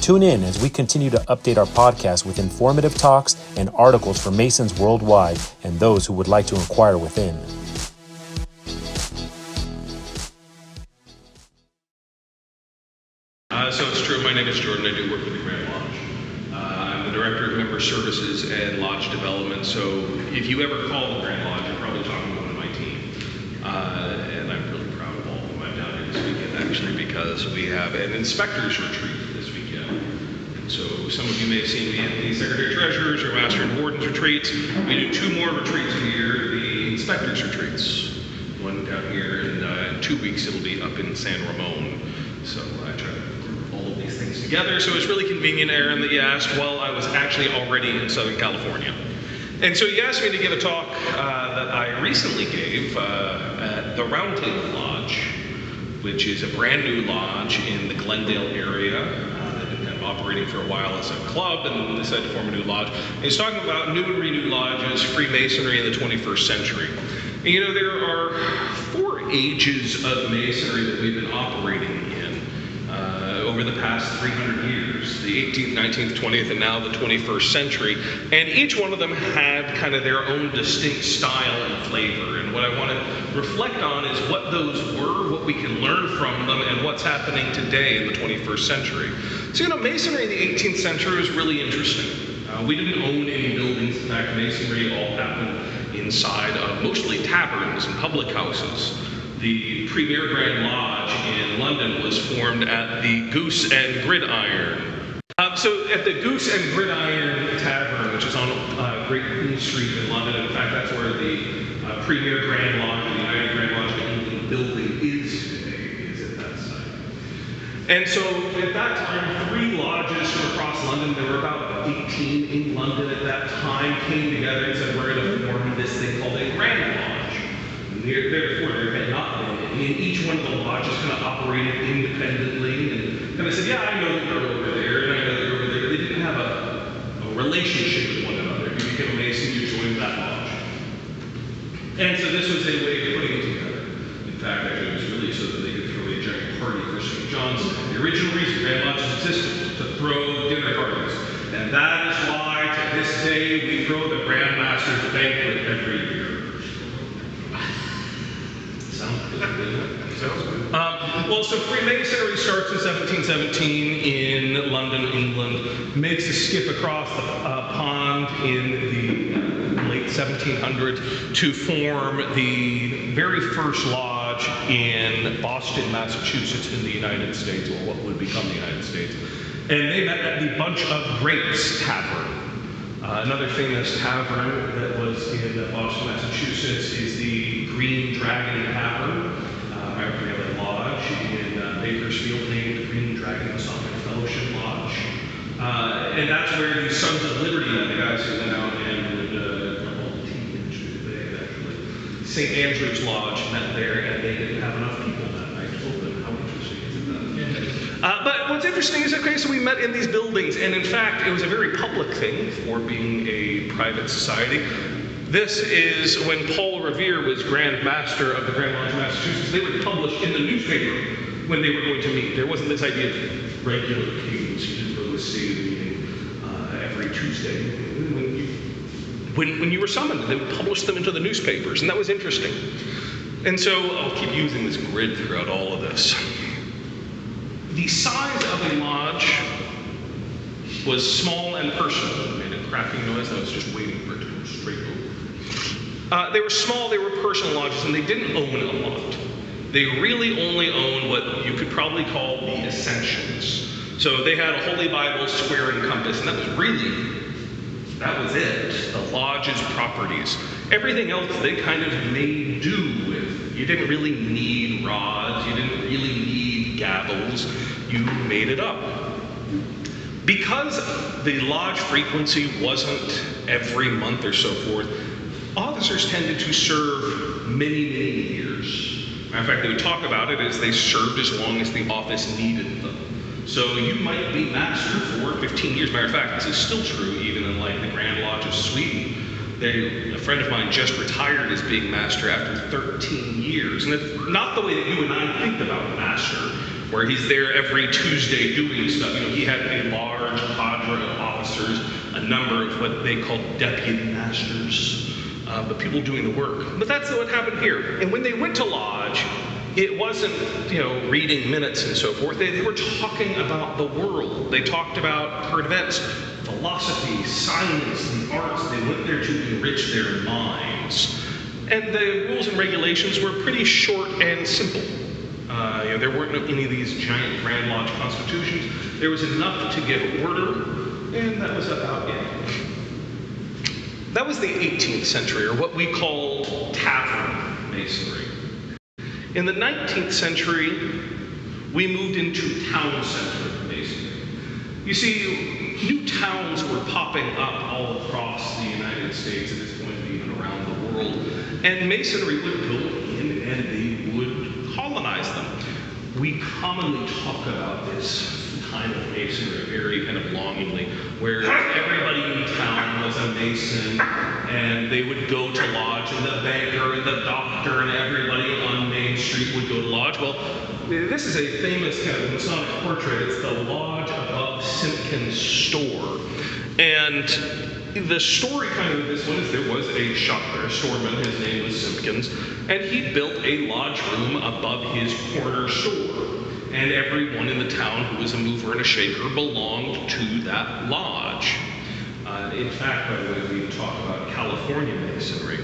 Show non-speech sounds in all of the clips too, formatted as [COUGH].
Tune in as we continue to update our podcast with informative talks and articles for Masons worldwide and those who would like to inquire within. And so you asked me to give a talk uh, that I recently gave uh, at the Roundtable Lodge, which is a brand new lodge in the Glendale area uh, been operating for a while as a club and decided to form a new lodge. He's talking about new and renewed lodges, Freemasonry in the 21st century. And you know, there are four ages of masonry that we've been operating in over the past 300 years the 18th, 19th, 20th, and now the 21st century. And each one of them had kind of their own distinct style and flavor. And what I want to reflect on is what those were, what we can learn from them, and what's happening today in the 21st century. So, you know, masonry in the 18th century was really interesting. Uh, we didn't own any buildings. In fact, masonry all happened inside of mostly taverns and public houses. The premier Grand Lodge in London was formed at the Goose and Gridiron. Um, so at the Goose and Gridiron Tavern, which is on uh, Great Queen Street in London, in fact, that's where the uh, premier Grand Lodge, the United Grand Lodge of England building is today, is at that site. And so at that time, three lodges from across London, there were about 18 in London at that time, came together and said, we're going to form this thing called a Grand Lodge. There- Therefore, there had not been. And each one of the lodges kind of operated independently and kind of said, yeah, I know that you're over there, and I know that you're over there. They didn't have a, a relationship with one another. You became a Mason, you joined that lodge. And so this was a way of putting it together. In fact, actually, it was really so that they could throw a giant party for St. John's The original reason Grand Lodges existed was to throw dinner parties. And that is why, to this day, we throw the Grand Master's Banquet every year. Sounds good, doesn't it? Sounds good. Um, well, so Freemasonry starts in 1717 in London, England, makes a skip across the uh, pond in the late 1700s to form the very first lodge in Boston, Massachusetts, in the United States, or what would become the United States. And they met at the Bunch of Grapes Tavern. Uh, another famous tavern that was in Boston, Massachusetts is the Green Dragon Tavern. Uh, I we have a lodge in uh, Bakersfield named the Green Dragon Masonic Fellowship Lodge. Uh, and that's where the Sons of Liberty, the guys who went out and would uh, all the tea industry, they actually, St. Andrew's Lodge met there and they didn't have enough people that night to open. How interesting is that? Uh, but what's interesting is, okay, so we met in these buildings, and in fact, it was a very public thing for being a private society. This is when Paul Revere was Grand Master of the Grand Lodge of Massachusetts. They would publish in the newspaper when they were going to meet. There wasn't this idea of regular cadence. You didn't go to a meeting uh, every Tuesday. When you, when, when you were summoned, they would publish them into the newspapers, and that was interesting. And so I'll keep using this grid throughout all of this. The size of a lodge was small and personal. It made a cracking noise. I was just waiting for it to go straight over. Uh, they were small, they were personal lodges, and they didn't own a lot. They really only owned what you could probably call the essentials. So they had a Holy Bible, square, and compass, and that was really, that was it. The lodge's properties. Everything else they kind of made do with. You didn't really need rods, you didn't really need gavels, you made it up. Because the lodge frequency wasn't every month or so forth, officers tended to serve many, many years. Matter of fact, they would talk about it as they served as long as the office needed them. So you might be master for 15 years. Matter of fact, this is still true even in like the Grand Lodge of Sweden. They, a friend of mine just retired as being master after 13 years. And it's not the way that you and I think about master, where he's there every Tuesday doing stuff. You know, he had a large cadre of officers, a number of what they called deputy masters, uh, but people doing the work. But that's what happened here. And when they went to lodge, it wasn't, you know, reading minutes and so forth. They, they were talking about the world. They talked about current events, philosophy, science, the arts. They went there to enrich their minds. And the rules and regulations were pretty short and simple. Uh, you know, there weren't any of these giant Grand Lodge constitutions. There was enough to give order, and that was about it. The 18th century, or what we called tavern masonry. In the 19th century, we moved into town center masonry. You see, new towns were popping up all across the United States at this point, even around the world, and masonry would go in and they would colonize them. We commonly talk about this kind of masonry very kind of longingly, where everybody in town was a mason, and they would go to lodge, and the banker and the doctor and everybody on Main Street would go to lodge. Well, this is a famous kind of Masonic portrait. It's the lodge above Simpkins store, and the story kind of this one is there was a shop there, a storeman, his name was Simpkins, and he built a lodge room above his corner store and everyone in the town who was a mover and a shaker belonged to that lodge. Uh, in fact, by the way, we talk about California masonry.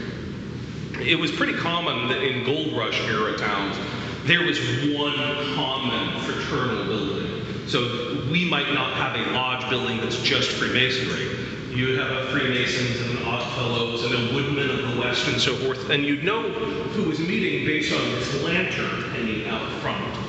It was pretty common that in gold rush era towns, there was one common fraternal building. So we might not have a lodge building that's just Freemasonry. You would have a Freemasons and an Oddfellows and a Woodman of the West and so forth, and you'd know who was meeting based on this lantern hanging out front.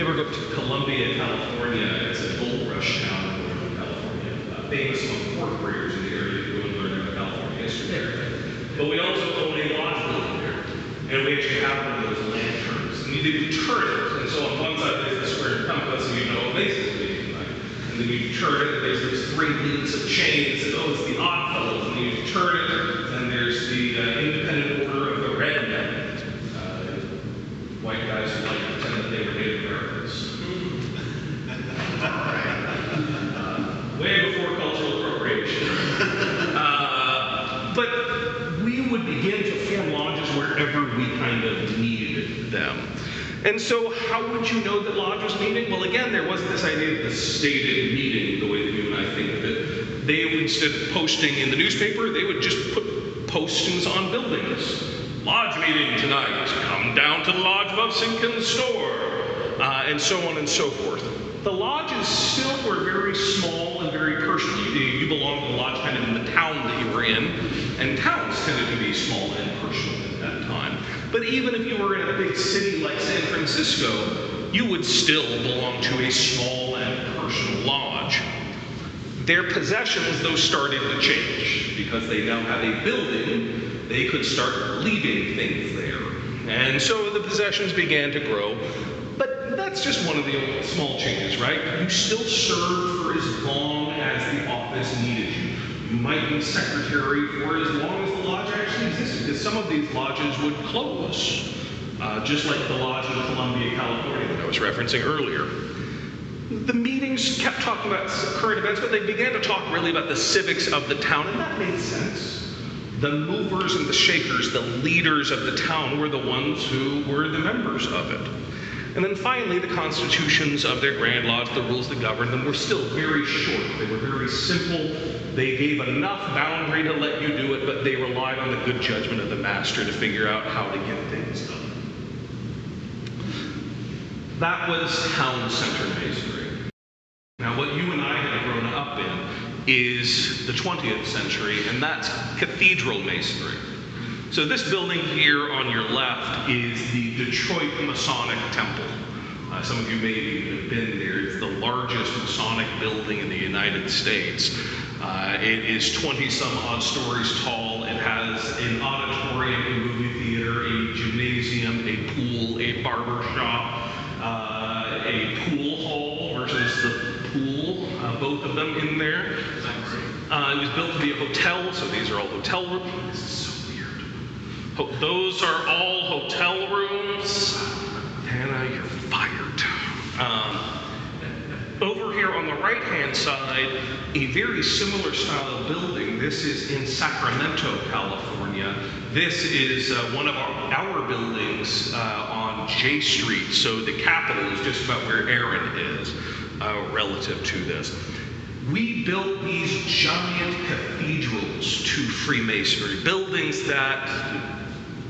You ever go to Columbia, California? It's a gold rush town in Northern California. Uh, famous among fourth graders in the area who and learn about California history there. But we also own a lodge building there. And we actually have one of those lanterns. And you, turn it. And so on one side there's the square compass, and you know basically. Right? And then you turn it, and there's these three links of chains, and oh, it's the odd fellows. And then you turn it, and there's the uh, independent order of the red men. Uh, white guys who like to pretend that they were Native Americans. Uh, way before cultural appropriation. Uh, but we would begin to form we kind of needed them. And so, how would you know that lodge was meeting? Well, again, there wasn't this idea of the stated meeting the way that you and I think of it. They instead of posting in the newspaper, they would just put postings on buildings. Lodge meeting tonight. Come down to the lodge above Simpkins store. Uh, and so on and so forth. The lodges still were very small and very personal. You, you belonged to the lodge kind of in the town that you were in, and towns tended to be small and that time. But even if you were in a big city like San Francisco, you would still belong to a small and personal lodge. Their possessions, though, started to change because they now had a building, they could start leaving things there. And so the possessions began to grow. But that's just one of the small changes, right? You still served for as long as the office needed you. Might be secretary for as long as the lodge actually existed, because some of these lodges would close, uh, just like the lodge in Columbia, California, that I was referencing earlier. The meetings kept talking about current events, but they began to talk really about the civics of the town, and that made sense. The movers and the shakers, the leaders of the town, were the ones who were the members of it. And then finally, the constitutions of their Grand Lodge, the rules that governed them, were still very short. They were very simple. They gave enough boundary to let you do it, but they relied on the good judgment of the master to figure out how to get things done. That was town center masonry. Now, what you and I have grown up in is the 20th century, and that's cathedral masonry. So this building here on your left is the Detroit Masonic Temple. Uh, some of you may have even have been there. It's the largest Masonic building in the United States. Uh, it is 20 some odd stories tall. It has an auditorium, a movie theater, a gymnasium, a pool, a barber shop, uh, a pool hall versus the pool, uh, both of them in there. Uh, it was built to be a hotel, so these are all hotel rooms. This is so weird. Ho- those are all hotel rooms. Hannah, you're fired. Um, here on the right hand side, a very similar style of building. This is in Sacramento, California. This is uh, one of our, our buildings uh, on J Street. So the Capitol is just about where Aaron is uh, relative to this. We built these giant cathedrals to Freemasonry, buildings that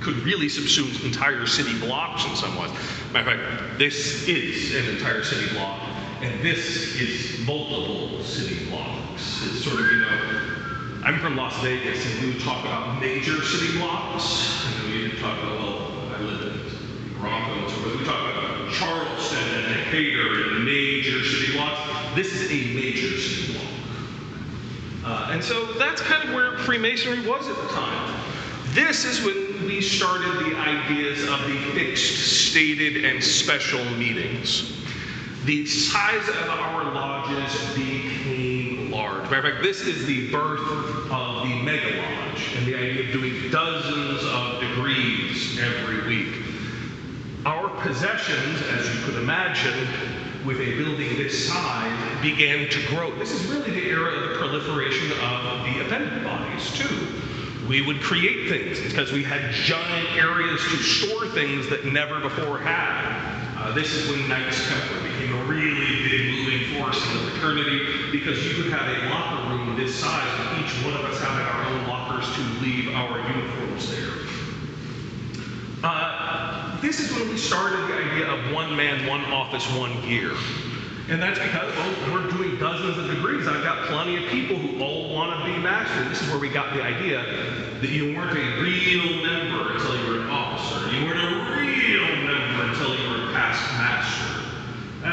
could really subsume entire city blocks in some ways. Matter of fact, this is an entire city block, and this is multiple city blocks. It's sort of, you know, I'm from Las Vegas, and we would talk about major city blocks, and we talk about, well, I live in Toronto, and so we talk about Charleston and Decatur and major city blocks. This is a major city block. Uh, and so that's kind of where Freemasonry was at the time. This is when we started the ideas of the fixed, stated, and special meetings. The size of our lodges became large. Matter of fact, this is the birth of the mega lodge and the idea of doing dozens of degrees every week. Our possessions, as you could imagine, with a building this size, began to grow. This is really the era of the proliferation of the appendant bodies, too. We would create things because we had giant areas to store things that never before had. Uh, this is when Knights Templar became really big moving force in the fraternity because you could have a locker room this size with each one of us having our own lockers to leave our uniforms there. Uh, this is when we started the idea of one man, one office, one gear. And that's because, well, we're doing dozens of degrees. I've got plenty of people who all want to be master. This is where we got the idea that you weren't a real member until you were an officer. You weren't a real member until you were a past master.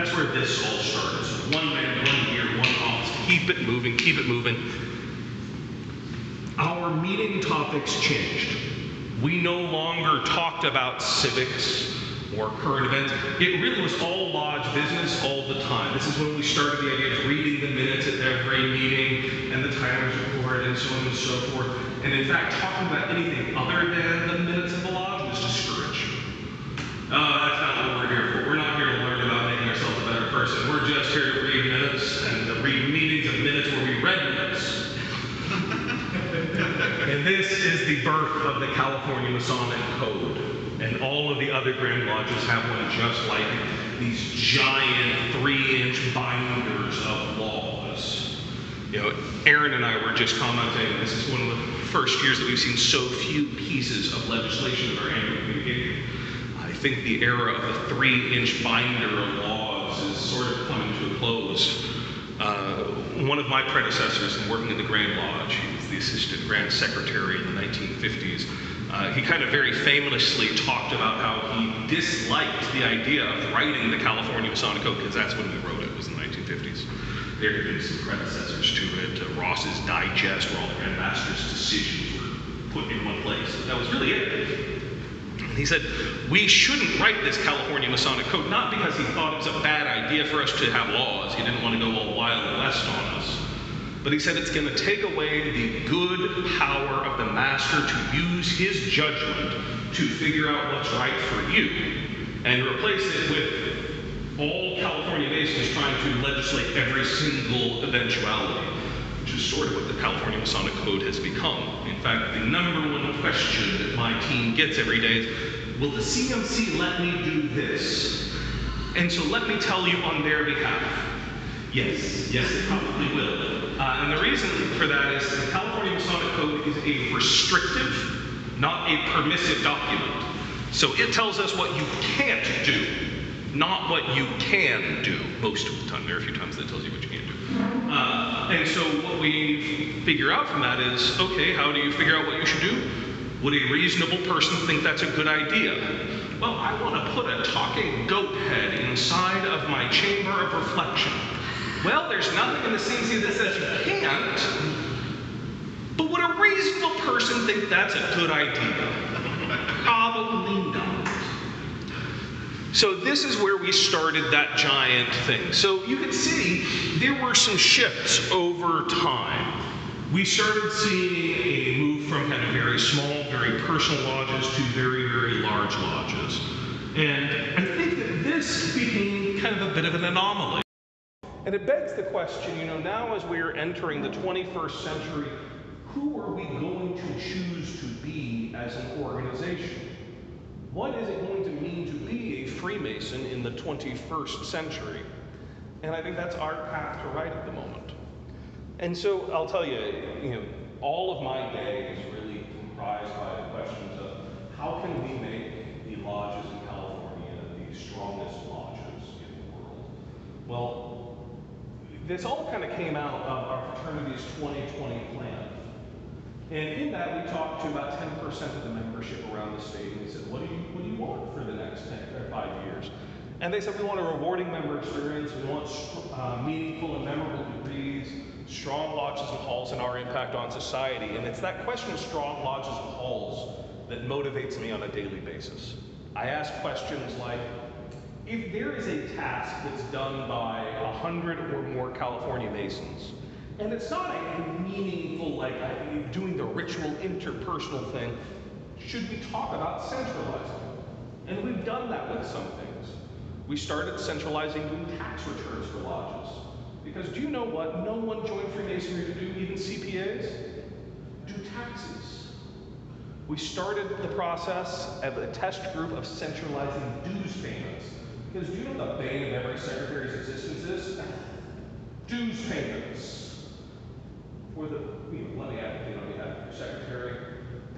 That's where this all started. So one man, one year, one office. Keep it moving, keep it moving. Our meeting topics changed. We no longer talked about civics or current events. It really was all lodge business all the time. This is when we started the idea of reading the minutes at every meeting and the timers report and so on and so forth. And in fact, talking about anything other than the minutes of the lodge was discouraged. Uh, that's not what we're here for. We're not here to learn about making ourselves a better person. We're just here to read minutes and to read meetings of minutes where we read minutes. And this is the of the California Masonic Code. And all of the other Grand Lodges have one just like it. These giant three inch binders of laws. You know, Aaron and I were just commenting, this is one of the first years that we've seen so few pieces of legislation in our annual communication. I think the era of the three inch binder of laws is sort of coming to a close. Uh, one of my predecessors in working in the Grand Lodge, he was the assistant Grand Secretary in the 1950s. Uh, he kind of very famously talked about how he disliked the idea of writing the California Masonic Code because that's when he wrote it, was in the 1950s. There had been some predecessors to it, uh, Ross's Digest, where all the Grand Masters' decisions were put in one place. That was really it. He said, we shouldn't write this California Masonic Code, not because he thought it was a bad idea for us to have laws. He didn't want to go all wild west on us. But he said it's going to take away the good power of the master to use his judgment to figure out what's right for you and replace it with all California Masons trying to legislate every single eventuality, which is sort of what the California Masonic Code has become. In fact, the number one question that my team gets every day is, will the CMC let me do this? And so let me tell you on their behalf, yes, yes, it probably will. Uh, and the reason for that is the California Masonic Code is a restrictive, not a permissive document. So it tells us what you can't do, not what you can do most of the time. There are a few times that tells you what you can't do. Uh, and so what we figure out from that is, okay, how do you figure out what you should do? Would a reasonable person think that's a good idea? Well, I want to put a talking goat head inside of my chamber of reflection. Well, there's nothing in the CMC that says you can't. But would a reasonable person think that's a good idea? Probably. So this is where we started that giant thing. So you can see there were some shifts over time. We started seeing a move from kind of very small, very personal lodges to very, very large lodges. And I think that this became kind of a bit of an anomaly. And it begs the question, you know, now as we are entering the 21st century, who are we going to choose to be as an organization? What is it going to mean to be a Freemason in the 21st century? And I think that's our path to right at the moment. And so I'll tell you, you know, all of my day is really comprised by the questions of how can we make the lodges in California the strongest lodges in the world? Well, this all kind of came out of our fraternity's 2020 plan. And in that, we talked to about 10% of the membership around the state, and we said, what do you, what do you want for the next 10 or five years? And they said, we want a rewarding member experience, we want uh, meaningful and memorable degrees, strong lodges and halls, and our impact on society. And it's that question of strong lodges and halls that motivates me on a daily basis. I ask questions like, if there is a task that's done by a hundred or more California Masons, and it's not a meaningful, like doing the ritual interpersonal thing. Should we talk about centralizing? And we've done that with some things. We started centralizing doing tax returns for lodges. Because do you know what? No one joined Freemasonry to do, even CPAs, do taxes. We started the process of a test group of centralizing dues payments. Because do you know the bane of every secretary's existence is? Dues payments for the, you know, let me advocate on behalf of your secretary,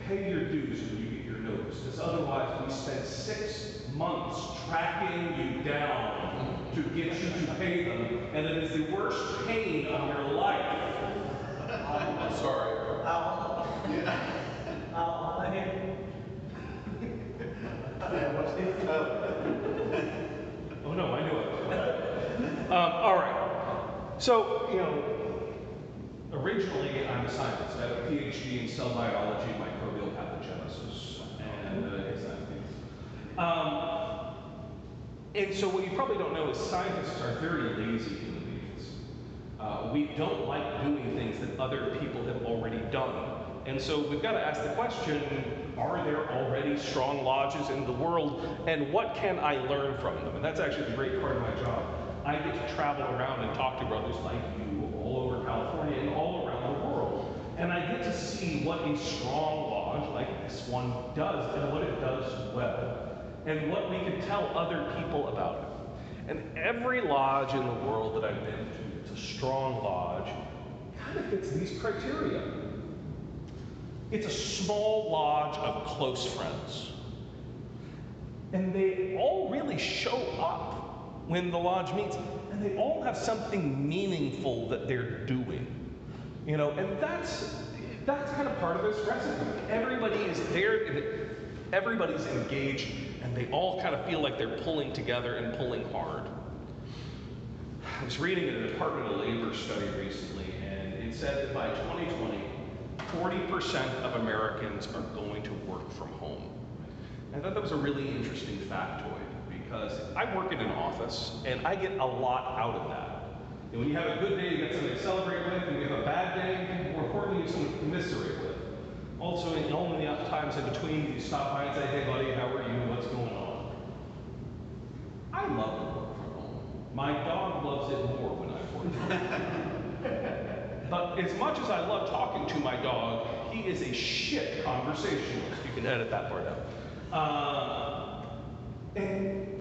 pay your dues when you get your notice, because otherwise we spend six months tracking you down to get you to pay them, and it is the worst pain of your life. I'm sorry. Ow. Yeah. Ow. I mean. oh no, I knew it. Um, all right. So, you know, originally, I'm a scientist. I have a PhD in cell biology, microbial pathogenesis, and uh, um, and so what you probably don't know is scientists are very lazy human beings. Uh, we don't like doing things that other people have already done. And so we've got to ask the question, are there already strong lodges in the world? And what can I learn from them? And that's actually the great part of my job. I get to travel around and talk to brothers like you over California and all around the world. And I get to see what a strong lodge like this one does and what it does well, and what we can tell other people about it. And every lodge in the world that I've been to, it's a strong lodge, kind of fits these criteria. It's a small lodge of close friends. And they all really show up when the lodge meets, they all have something meaningful that they're doing. You know, and that's that's kind of part of this recipe. Everybody is there, everybody's engaged, and they all kind of feel like they're pulling together and pulling hard. I was reading a Department of Labor study recently, and it said that by 2020, 40% of Americans are going to work from home. I thought that was a really interesting factoid because I work in an office and I get a lot out of that. And when you have a good day, you get something to celebrate with, and when you have a bad day, more importantly, you have to commiserate with. Also, in all the times in between, you stop by and say, hey buddy, how are you? What's going on? I love to work from home. My dog loves it more when I work from home. [LAUGHS] but as much as I love talking to my dog, he is a shit conversationalist. You can edit that part out. Uh, and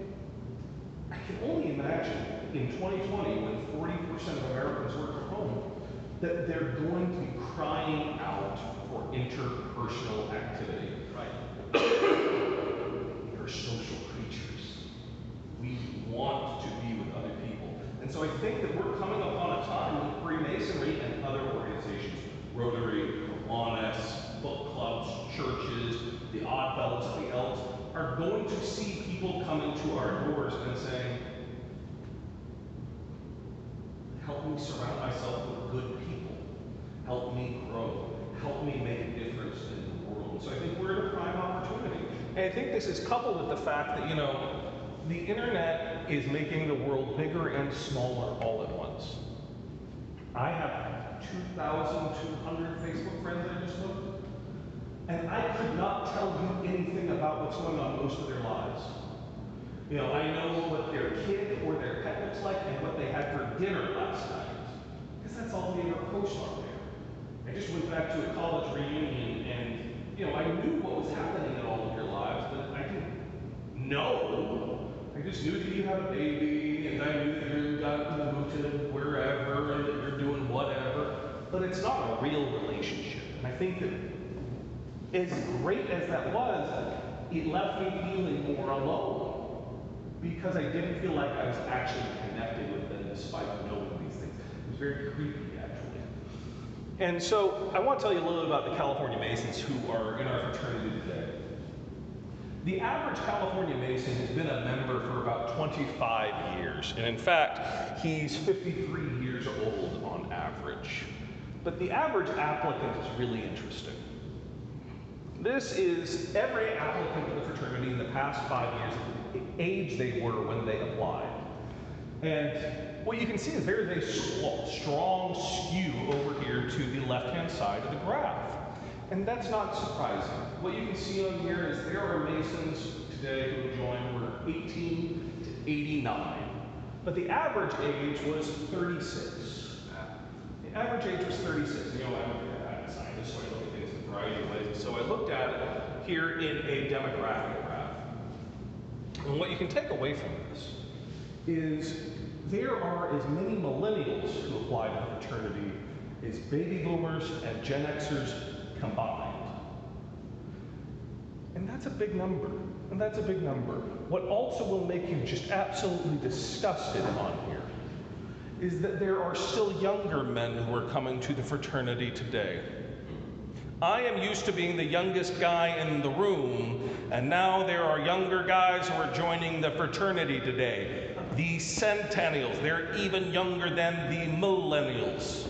can only imagine in 2020, when 40% of Americans work from home, that they're going to be crying out for interpersonal activity. Right. We're social creatures. We want to be with other people. And so I think that we're coming upon a time when Freemasonry and other organizations, Rotary, Kiwanis, book clubs, churches, the Odd Fellows, the Elks, are going to see people coming to our doors and saying, help me surround myself with good people. Help me grow. Help me make a difference in the world. So I think we're at a prime opportunity. And I think this is coupled with the fact that, you know, the internet is making the world bigger and smaller all at once. I have 2,200 Facebook friends I just looked, and I could not tell you anything about what's going on most of their lives. You know, I know what their kid or their pet looks like and what they had for dinner last night, because that's all they ever post on there. I just went back to a college reunion, and you know, I knew what was happening in all of your lives, but I didn't know. I just knew that you had a baby, and I knew that you got to move to wherever, and that you're doing whatever. But it's not a real relationship. And I think that as great as that was, it left me feeling more alone because I didn't feel like I was actually connected with them despite knowing these things. It was very creepy, actually. And so I want to tell you a little bit about the California Masons who are in our fraternity today. The average California Mason has been a member for about 25 years, and in fact, he's 53 years old on average. But the average applicant is really interesting. This is every applicant to the fraternity in the past five years, the age they were when they applied. And what you can see is very, very strong skew over here to the left-hand side of the graph. And that's not surprising. What you can see on here is there are Masons today who joined were 18 to 89. But the average age was 36. The average age was 36. You know, I'm a scientist, so I look at things in a variety of ways. So I looked at it here in a demographic graph. And what you can take away from this is there are as many millennials who apply to fraternity as baby boomers and Gen Xers combined. And that's a big number. And that's a big number. What also will make you just absolutely disgusted on here is that there are still younger men who are coming to the fraternity today. I am used to being the youngest guy in the room, and now there are younger guys who are joining the fraternity today. The centennials, they're even younger than the millennials.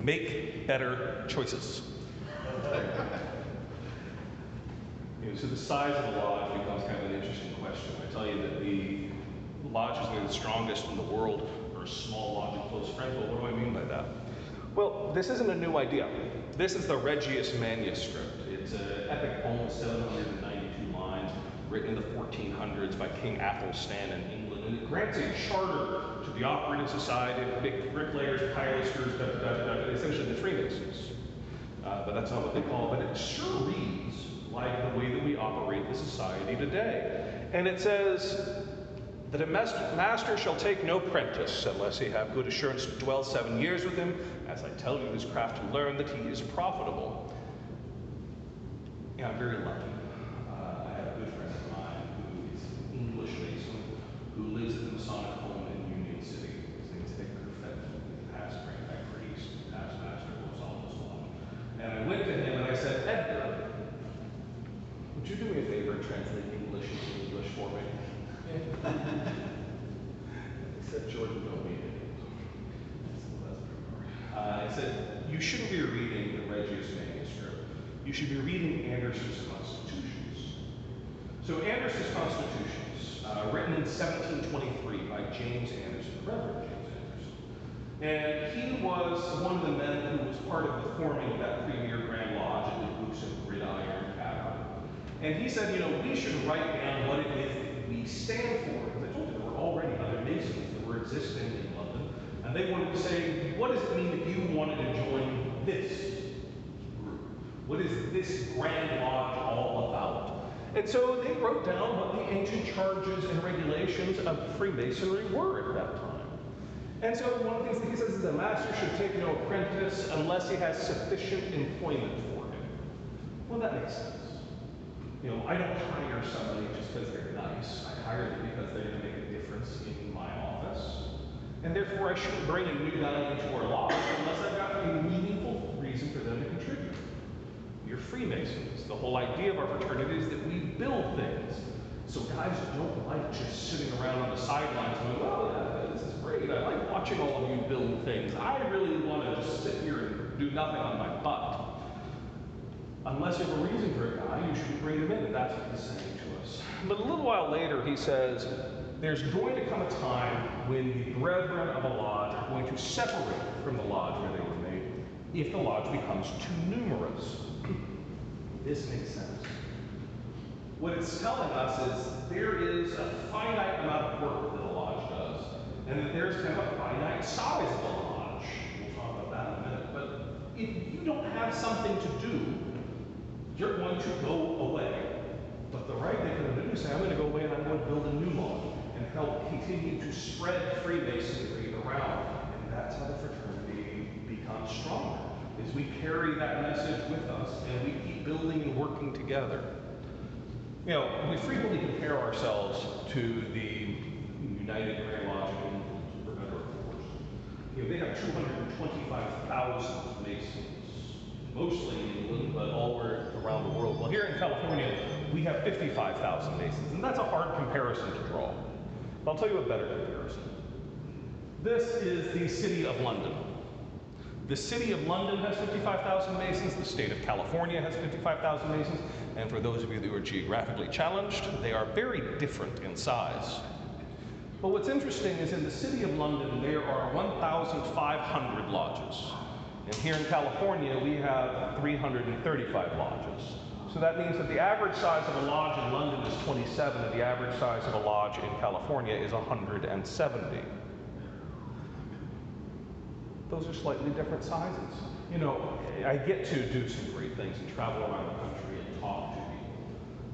Make better choices. you know, so the size of the lodge becomes kind of an interesting question. I tell you that the lodges that are the strongest in the world small lodge of close friends. Well, what do I mean by that? Well, this isn't a new idea. This is the Regius manuscript. It's an epic poem of 792 lines written in the 1400s by King Athelstan in England. And it grants a charter to the operating society, big bricklayers, pilasters, da, da, essentially the Freemasons. Uh, but that's not what they call it. But it sure reads like the way that we operate the society today. And it says, that a master shall take no prentice unless he have good assurance to dwell seven years with him, as I tell you this craft to learn that he is profitable. Yeah, I'm very lucky. Uh, I have a good friend of mine who is an English Mason who lives at the Masonic home in Union City. His name is Edgar Fenton. Past Grand High Priest, past Master of Los And I went to him and I said, Edgar, would you do me a favor and translate English into English for me? [LAUGHS] Said, Jordan, don't be an idiot. Uh, said, you shouldn't be reading the Regius manuscript. You should be reading Anderson's Constitutions. So Anderson's Constitutions, uh, written in 1723 by James Anderson, the Reverend James Anderson. And he was one of the men who was part of the forming of that premier Grand Lodge at the Goose and Gridiron Tavern. And he said, you know, we should write down what it is we stand for. Because I told you there were already other Masons that were existing in London. And they wanted to say, what does it mean if you wanted to join this group? What is this Grand Lodge all about? And so they wrote down what the ancient charges and regulations of Freemasonry were at that time. And so one of the things that he says is the master should take no apprentice unless he has sufficient employment for him. Well, that makes sense. You know, I don't hire somebody just because they're nice. I hire them because they're going to make a difference in my office. And therefore, I shouldn't bring a new guy into our lodge unless I've got a meaningful reason for them to contribute. You're Freemasons. The whole idea of our fraternity is that we build things. So guys don't like just sitting around on the sidelines going, well, yeah, this is great. I like watching all of you build things. I really want to just sit here and do nothing on my butt. unless you have a reason for a guy, you shouldn't bring him in. That's what he's saying But a little while later, he says, there's going to come a time when the brethren of a lodge are going to separate from the lodge where they were made if the lodge becomes too numerous. This makes sense. What it's telling us is there is a finite amount of work that a lodge does, and that there's kind of a finite size of a lodge. We'll talk about that in a minute. But if you don't have something to do, you're going to go away. Right to do say, I'm going to go away and I'm going to build a new lodge and help continue to spread Freemasonry around. And that's how the fraternity becomes stronger, is we carry that message with us and we keep building and working together. You know, we frequently compare ourselves to the United Grand Lodge of England, better or worse. You know, they have 225,000 Masons, mostly in England, but all around the world. Well, here in California, we have 55,000 Masons, and that's a hard comparison to draw. But I'll tell you a better comparison. This is the city of London. The city of London has 55,000 Masons, the state of California has 55,000 Masons, and for those of you who are geographically challenged, they are very different in size. But what's interesting is in the city of London, there are 1,500 lodges. And here in California, we have 335 lodges. So that means that the average size of a lodge in London is 27, and the average size of a lodge in California is 170 those are slightly different sizes. You know, I get to do some great things and travel around the country and talk to people.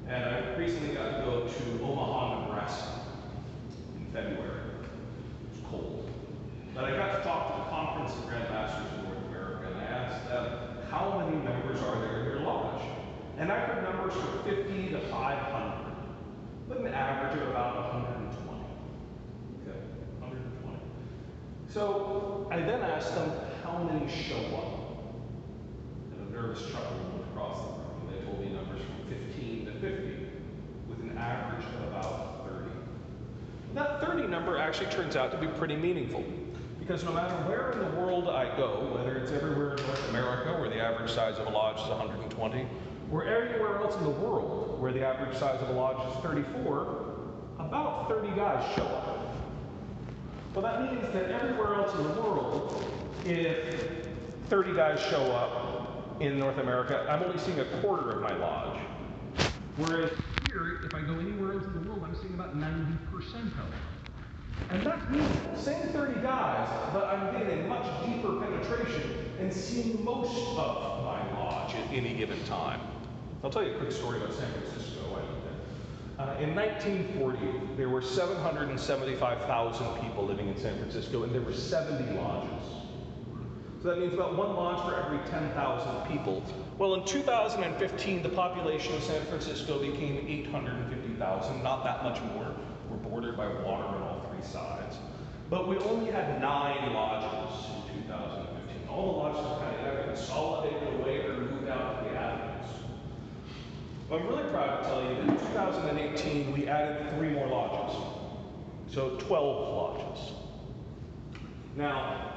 And I recently got to go to Omaha, Nebraska in February. It was cold. But I got to talk to the Conference of Grand Masters in North America and I asked them, how many members are there in your lodge? And I heard numbers from 50 to 500, with an average of about 120. Okay, 120. So I then asked them how many show up. And a nervous chuckle went across the room. And they told me numbers from 15 to 50, with an average of about 30. That 30 number actually turns out to be pretty meaningful. Because no matter where in the world I go, whether it's everywhere in North America, where the average size of a lodge is 120, or everywhere else in the world, where the average size of a lodge is 34, about 30 guys show up. Well, that means that everywhere else in the world, if 30 guys show up in North America, I'm only seeing a quarter of my lodge. Whereas here, if I go anywhere else in the world, I'm seeing about 90% of it. And that's meaningful. Same 30 guys, but I'm getting a much deeper penetration and seeing most of my lodge at any given time. I'll tell you a quick story about San Francisco. Uh, in 1940, there were 775,000 people living in San Francisco, and there were 70 lodges. So that means about one lodge for every 10,000 people. Well, in 2015, the population of San Francisco became 850,000, not that much more. We're bordered by water on all three sides. But we only had nine lodges in 2015. All the lodges kind of consolidated away or moved out to the avenues. I'm really proud to tell you that in 2018, we added three more lodges. So 12 lodges. Now,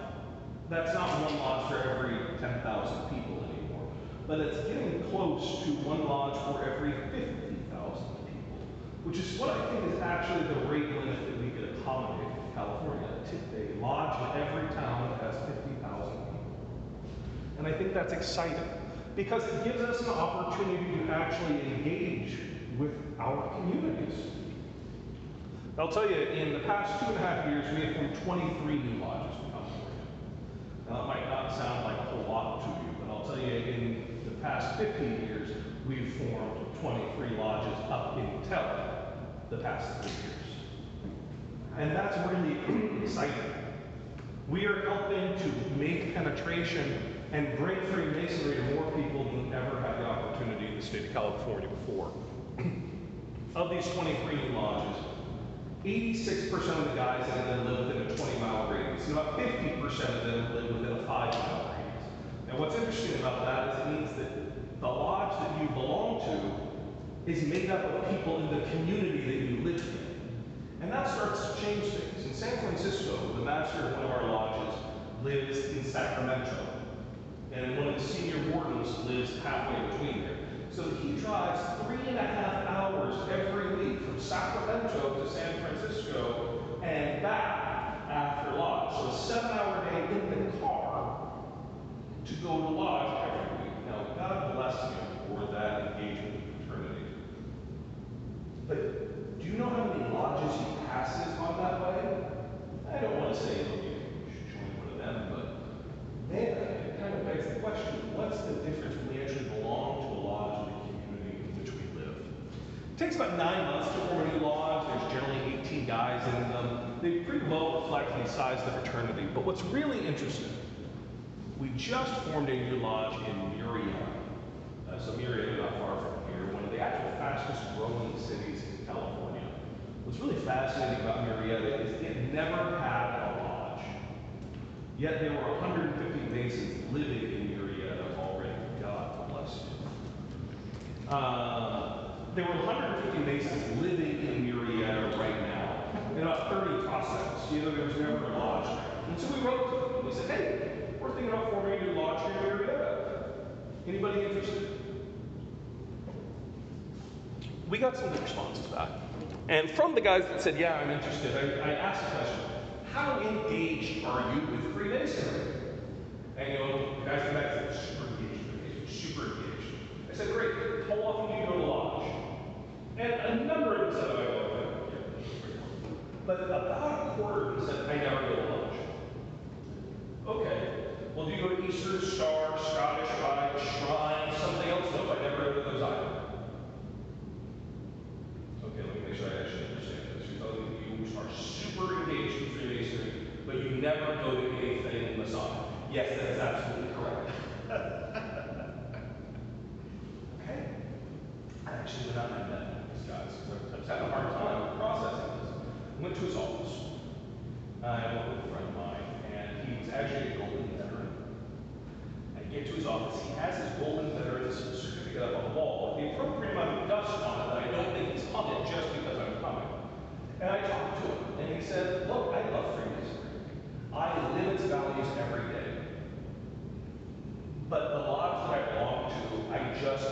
that's not one lodge for every 10,000 people anymore, but it's getting close to one lodge for every 50,000 people, which is what I think is actually the rate limit that we could accommodate in California. A lodge in every town that has 50,000 people. And I think that's exciting because it gives us an opportunity to actually engage with our communities. I'll tell you, in the past two and a half years, we have formed 23 new lodges in California. Now, that might not sound like a whole lot to you, but I'll tell you, in the past 15 years, we've formed 23 lodges up in Intel the past three years. And that's really [CLEARS THROAT] exciting. We are helping to make penetration and bring Freemasonry to more people than ever had the opportunity in the state of California before. [CLEARS THROAT] of these 23 new lodges, 86% of the guys in them live within a 20 mile radius, and about 50% of them live within a 5 mile radius. And what's interesting about that is it means that the lodge that you belong to is made up of people in the community that you live in. And that starts to change things. In San Francisco, the master of one of our lodges lives in Sacramento. And one of the senior wardens lives halfway between there. So he drives three and a half hours every week from Sacramento to San Francisco and back after lodge. So a seven-hour day in the car to go to lodge every week. Now, God bless him for that engagement with fraternity. But do you know how many lodges he passes on that way? I don't want to say you should join one of them, but man, begs the question, what's the difference when we actually belong to a lodge in the community in which we live? It takes about nine months to form a new lodge. There's generally 18 guys in them. They pretty well reflect the size of the fraternity. But what's really interesting, we just formed a new lodge in Murrieta. Uh, so Murrieta, not far from here, one of the actual fastest growing cities in California. What's really fascinating about Murrieta is it never had. Yet there were 150 Masons living in Murrieta already. God bless you. Uh, there were 150 Masons living in Murrieta right now, and about 30 prospects. You know, there was never a lodge. And so we wrote to them. We said, hey, we're thinking about forming a new lodge here in Murrieta. Anybody interested? We got some good responses back. And from the guys that said, yeah, I'm interested, I, I asked the question, how engaged are you with Freemasonry? And you know, guys come back and super engaged, super engaged. I said, great, how often do you go to lodge? And a number of them said, I go, yeah. But about a quarter said, I never go to lodge. Okay, well, do you go to Eastern Star, Scottish Rite, Shrine, something else? No, I never go to those either. Okay, let me make sure I actually understand this. You're telling me you are super engaged in Freemasonry, but you never go to anything Masonic. Yes, that is absolutely correct. [LAUGHS] okay. I actually went out and met these guys I was having a hard time processing this. I went to his office. I went with a friend of mine, and he was actually a golden veteran. I get to his office, he has his golden veteran's certificate up on the wall with the appropriate amount of dust on it that I don't think he's hung it just because I'm coming. And I talked to him, and he said, look, I love Freemasonry. I live its values every day. But the lodge that I belong to, I just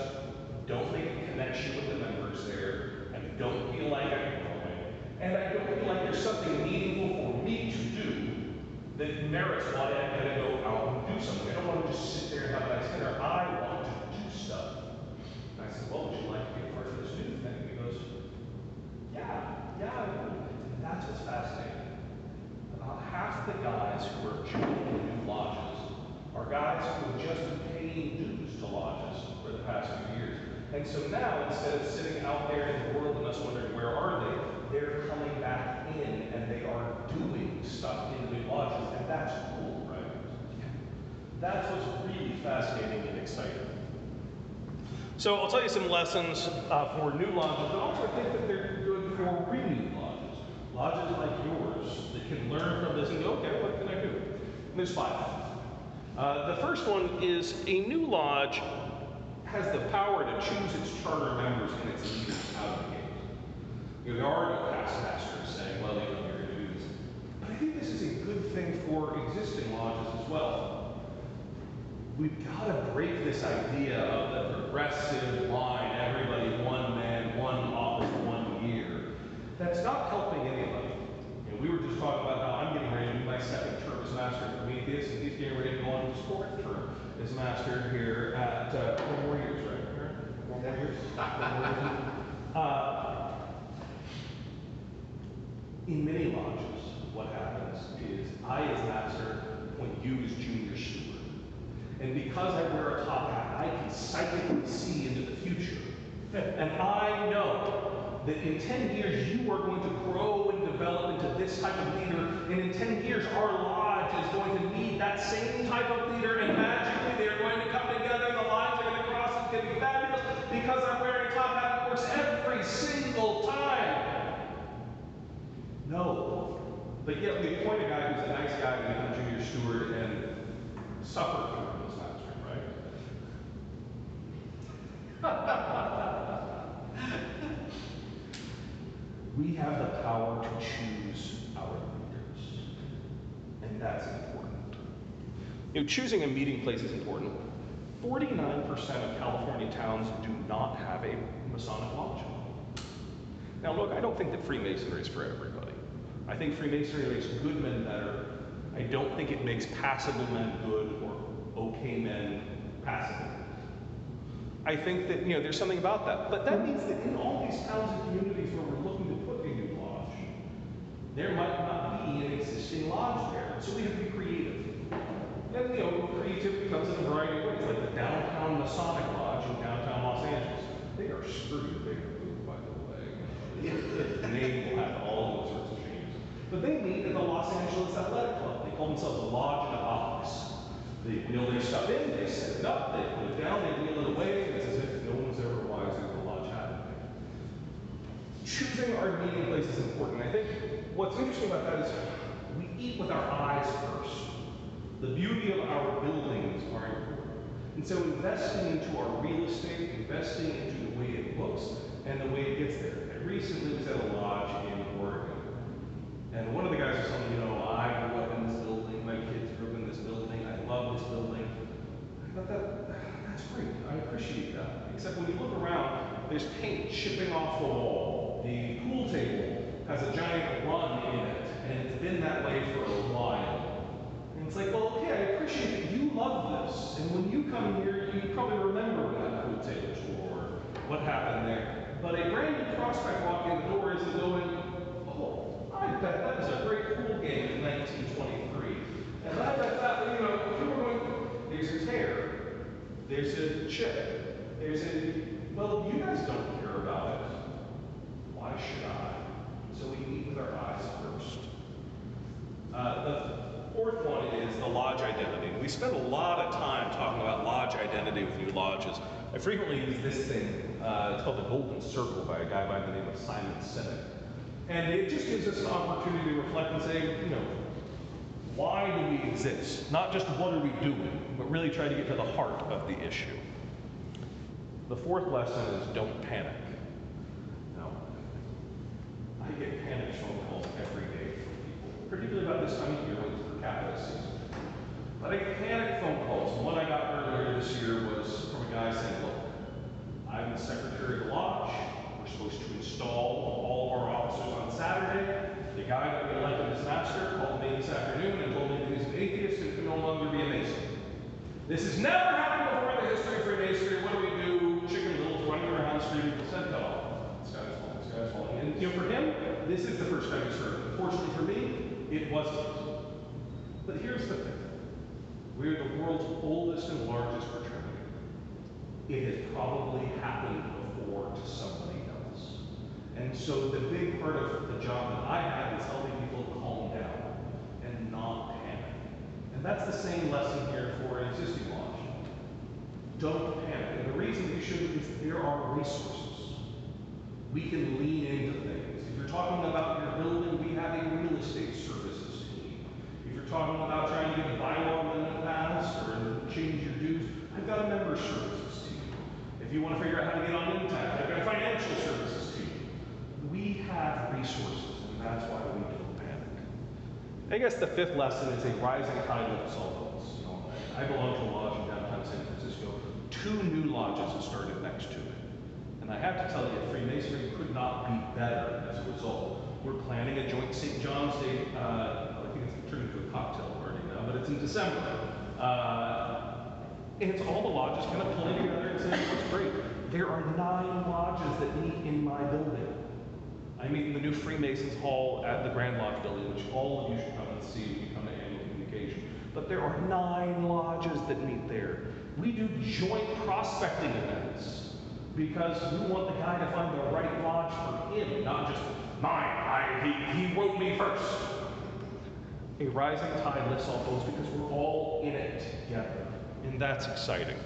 don't make a connection with the members there. I don't feel like I'm growing. And I don't feel like there's something meaningful for me to do that merits why I'm going to go out and do something. I don't want to just sit there and have a nice dinner. I want to do stuff. And I said, well, would you like to be a part of this new thing? And he goes, yeah. That's what's fascinating. About half the guys who are joining new lodges are guys who have just been paying dues to lodges for the past few years. And so now, instead of sitting out there in the world and us wondering where are they, they're coming back in and they are doing stuff in the new lodges, and that's cool, right? That's what's really fascinating and exciting. So I'll tell you some lessons uh, for new lodges, but also I think that they're for renewed lodges. Lodges like yours that can learn from this and go, okay, what can I do? And there's five. Uh, the first one is a new lodge has the power to choose its charter members and its leaders out of the gate. You know, there are no past masters saying, well, you know, you're going to do this. But I think this is a good thing for existing lodges as well. We've got to break this idea of the progressive line, That's not helping anybody. You know, we were just talking about how I'm getting ready to do my second term as master of Prometheus, and he's getting ready to go on his fourth term as master here at uh, four more years, right? Four more years? [LAUGHS] Four more years? Uh, in many lodges, what happens is I, as master, appoint you as junior steward. And because I wear a top hat, I can psychically see into the future. [LAUGHS] And I know that in 10 years, you are going to grow and develop into this type of leader. And in 10 years, our lodge is going to need that same type of leader. And magically, they're going to come together. The lines are going to cross. and It's going to be fabulous because I'm wearing a top hat that works every single time. No. But yet we appoint a guy who's a nice guy to become junior steward and suffer through this master, right? [LAUGHS] we have the power to choose our leaders. And that's important. You know, choosing a meeting place is important. 49% of California towns do not have a Masonic lodge. Now, look, I don't think that Freemasonry is for everybody. I think Freemasonry makes good men better. I don't think it makes passable men good or okay men passable. I think that you know there's something about that. But that means that in all these towns and communities where we're looking to put a new lodge, there might not be an existing lodge there. So we have to be creative. And you know, creativity comes in a variety of ways, like the downtown Masonic Lodge in downtown Los Angeles. They are screwed they are moved, by the way. [LAUGHS] The name will have all those sorts of changes. But they meet at the Los Angeles Athletic Club. They call themselves a lodge in a box. They wheel their stuff in, they set it up, they put it down, they wheel it away. It's as if no one's ever wiser than the lodge had been. Choosing our meeting place is important. I think what's interesting about that is we eat with our eyes first. The beauty of our buildings are important. And so investing into our real estate, investing into the way it looks and the way it gets there. I recently was at a lodge in Oregon. And one of the guys was telling me, you know, I grew up in this building, my kids grew up in this building, I love this building. I thought that, that's great, I appreciate that. Except when you look around, there's paint chipping off the wall. The pool table has a giant run in it, and it's been that way for a while. And it's like, well, okay, I appreciate that you love this. You here, you probably remember that pool table tore, what happened there. But a brand new prospect walking in the door isn't going, oh, I bet that was a great pool game in 1923. And I bet that, you know, people are going, there's a tear, there's a chip, there's a, well, you guys don't care about it. Why should I? So we meet with our eyes first. Uh, fourth one is the lodge identity. We spend a lot of time talking about lodge identity with new lodges. I frequently use this thing. Uh, it's called the Golden Circle by a guy by the name of Simon Sinek. And it just gives us an opportunity to reflect and say, you know, why do we exist? Not just what are we doing, but really try to get to the heart of the issue. The fourth lesson is don't panic. Now, I get panic phone calls every day from people, particularly about this time of year season. But I get panic phone calls. One I got earlier this year was from a guy saying, look, I'm the secretary of the lodge. We're supposed to install all of our officers on Saturday. The guy that we elected as master called me this afternoon and told me he's an atheist and can no longer be a Mason. This has never happened before in the history of Freemasonry. What do we do? Chicken littles running around screaming placenta. The sky is falling, the sky is falling. And you know, for him, this is the first time he's heard it. Fortunately for me, it wasn't. But here's the thing. We're the world's oldest and largest fraternity. It has probably happened before to somebody else. And so the big part of the job that I have is helping people calm down and not panic. And that's the same lesson here for an existing launch. Don't panic. And the reason you shouldn't is there are resources. We can lean into things. If you're talking about your building, we have a real estate. If you're talking about trying to get a bylaw the passed or change your dues, I've got a member services team. If you want to figure out how to get on Intacct, I've got financial services team. We have resources, and that's why we don't panic. I guess the fifth lesson is a rising tide lifts all boats. I belong to a lodge in downtown San Francisco. Two new lodges have started next to it. And I have to tell you, Freemasonry could not be better as a result. We're planning a joint St. John's Day, uh, I think it's turned into a cocktail party now, but it's in December. Uh, and it's all the lodges kind of pulling together and saying, what's great. There are nine lodges that meet in my building. I meet in the new Freemasons Hall at the Grand Lodge building, which all of you should come and see when you come to annual communication. But there are nine lodges that meet there. We do joint prospecting events because we want the guy to find the right lodge for him, not just mine. I, he, he wrote me first. A rising tide lifts all boats because we're all in it together. And that's exciting.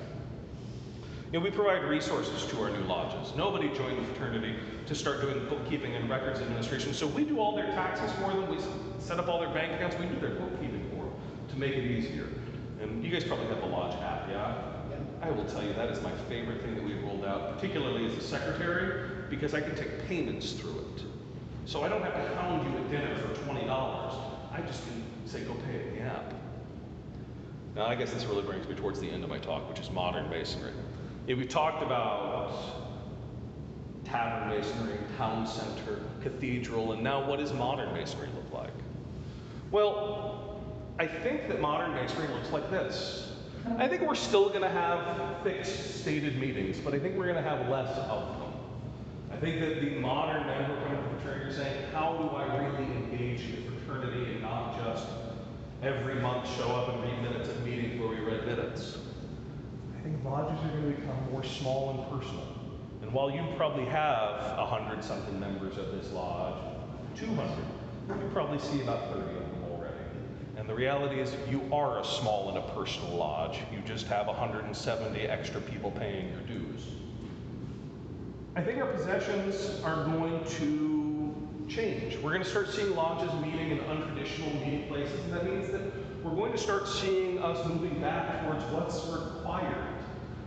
You know, we provide resources to our new lodges. Nobody joined the fraternity to start doing bookkeeping and records administration, so we do all their taxes for them. We set up all their bank accounts. We do their bookkeeping for them to make it easier. And you guys probably have the lodge app, yeah? I will tell you that is my favorite thing that we've rolled out, particularly as a secretary, because I can take payments through it. So I don't have to hound you at dinner for $20. I just can say, go pay it in the app. Now, I guess this really brings me towards the end of my talk, which is modern masonry. Yeah, we've talked about tavern masonry, town center, cathedral, and now what does modern masonry look like? Well, I think that modern masonry looks like this. I think we're still going to have fixed stated meetings, but I think we're going to have less of them. I think that the modern men who are coming to fraternity are saying, how do I really engage in the fraternity and not just every month show up and read minutes of meetings where we read minutes? I think lodges are going to become more small and personal. And while you probably have a hundred something members of this lodge, 200, you probably see about 30 of them already. And the reality is you are a small and a personal lodge. You just have 170 extra people paying your dues. I think our possessions are going to change. We're going to start seeing lodges meeting in untraditional meeting places, and that means that we're going to start seeing us moving back towards what's required.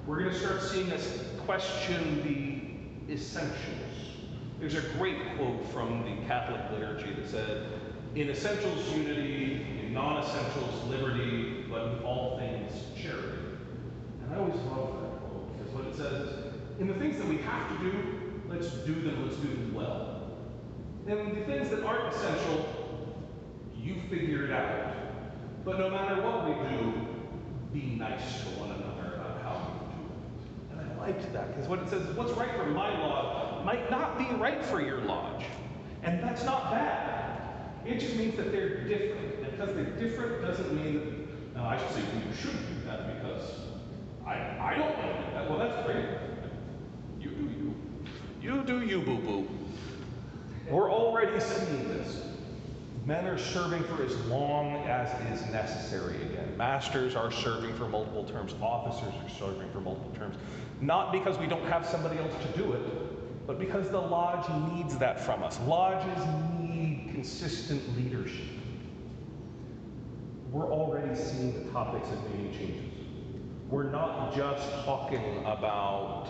We're going to start seeing us question the essentials. There's a great quote from the Catholic liturgy that said, In essentials, unity, in non essentials, liberty, but in all things, charity. And I always love that quote because what it says is, in the things that we have to do, let's do them, let's do them well. And the things that aren't essential, you figure it out. But no matter what we do, be nice to one another about how we do it. And I liked that because what it says is what's right for my lodge might not be right for your lodge. And that's not bad. It just means that they're different. And because they're different doesn't mean that, now I should say you should do that because I, I don't do that. Well, that's great. You do you. Boo boo. We're already seeing this. Men are serving for as long as is necessary again. Masters are serving for multiple terms. Officers are serving for multiple terms. Not because we don't have somebody else to do it, but because the lodge needs that from us. Lodges need consistent leadership. We're already seeing the topics of meeting changes. We're not just talking about,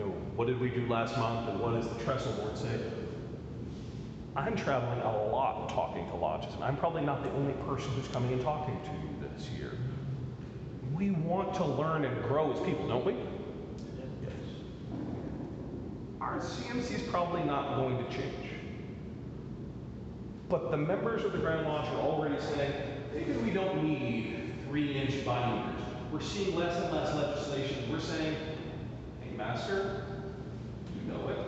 you know, what did we do last month and what does the trestle board say? I'm traveling a lot talking to lodges, and I'm probably not the only person who's coming and talking to you this year. We want to learn and grow as people, don't we? Yes. Our CMC is probably not going to change. But the members of the Grand Lodge are already saying, maybe we don't need three inch binders. We're seeing less and less legislation. We're saying, Master, you know it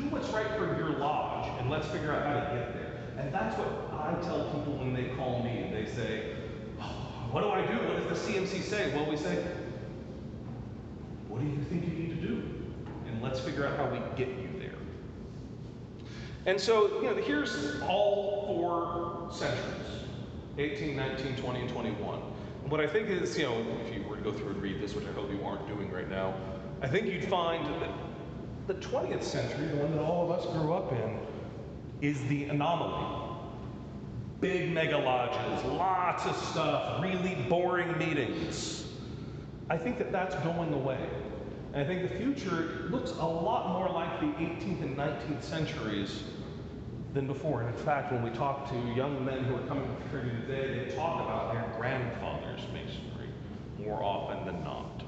do what's right for your lodge and let's figure out how to get there. And that's what I tell people when they call me and they say, oh, What do I do? What does the CMC say? Well, we say, What do you think you need to do? And let's figure out how we get you there. And so, you know, here's all four centuries 18, 19, 20, and 21. And what I think is, you know, if you were to go through and read this, which I hope you aren't doing right now, I think you'd find that the 20th century, the one that all of us grew up in, is the anomaly. Big mega lodges, lots of stuff, really boring meetings. I think that that's going away. And I think the future looks a lot more like the 18th and 19th centuries than before. And in fact, when we talk to young men who are coming to fraternity today, they talk about their grandfather's masonry more often than not.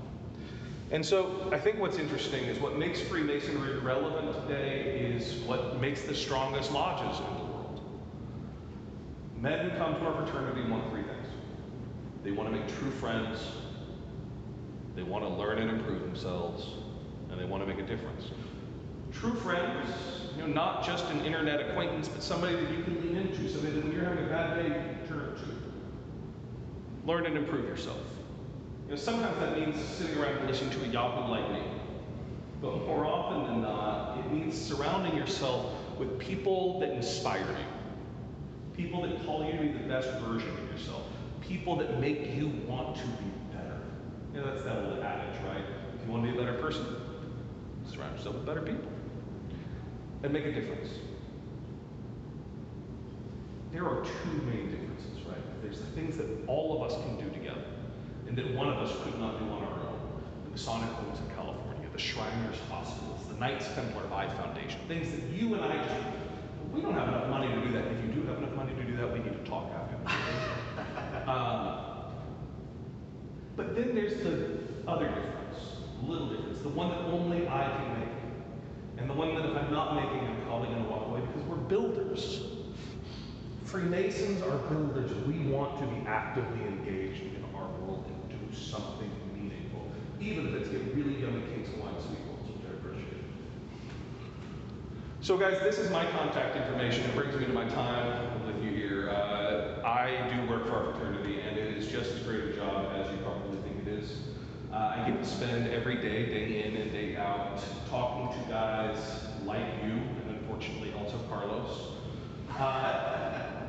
And so I think what's interesting is what makes Freemasonry relevant today is what makes the strongest lodges in the world. Men who come to our fraternity want three things. They want to make true friends, they want to learn and improve themselves, and they want to make a difference. True friends, you know, not just an internet acquaintance, but somebody that you can lean into, somebody that when you're having a bad day, you can turn to. Learn and improve yourself. Sometimes that means sitting around listening to a Yahoo me. But more often than not, it means surrounding yourself with people that inspire you. People that call you to be the best version of yourself. People that make you want to be better. You know, that's that old adage, right? If you want to be a better person, surround yourself with better people. And make a difference. There are two main differences, right? There's the things that all of us can do together and that one of us could not do on our own. The Masonic homes in California, the Shriners hospitals, the Knights Templar Eye Foundation, things that you and I just, we don't have enough money to do that. If you do have enough money to do that, we need to talk after [LAUGHS] um, But then there's the other difference, little difference, the one that only I can make. And the one that if I'm not making, I'm probably going to walk away because we're builders. Freemasons are builders. We want to be actively engaged in our world and something meaningful, even if it's get really yummy cakes, wine, sweet rolls, which I appreciate. So, guys, this is my contact information. It brings me to my time with you here. Uh, I do work for our fraternity, and it is just as great a job as you probably think it is. Uh, I get to spend every day, day in and day out, talking to guys like you, and unfortunately also Carlos. Uh,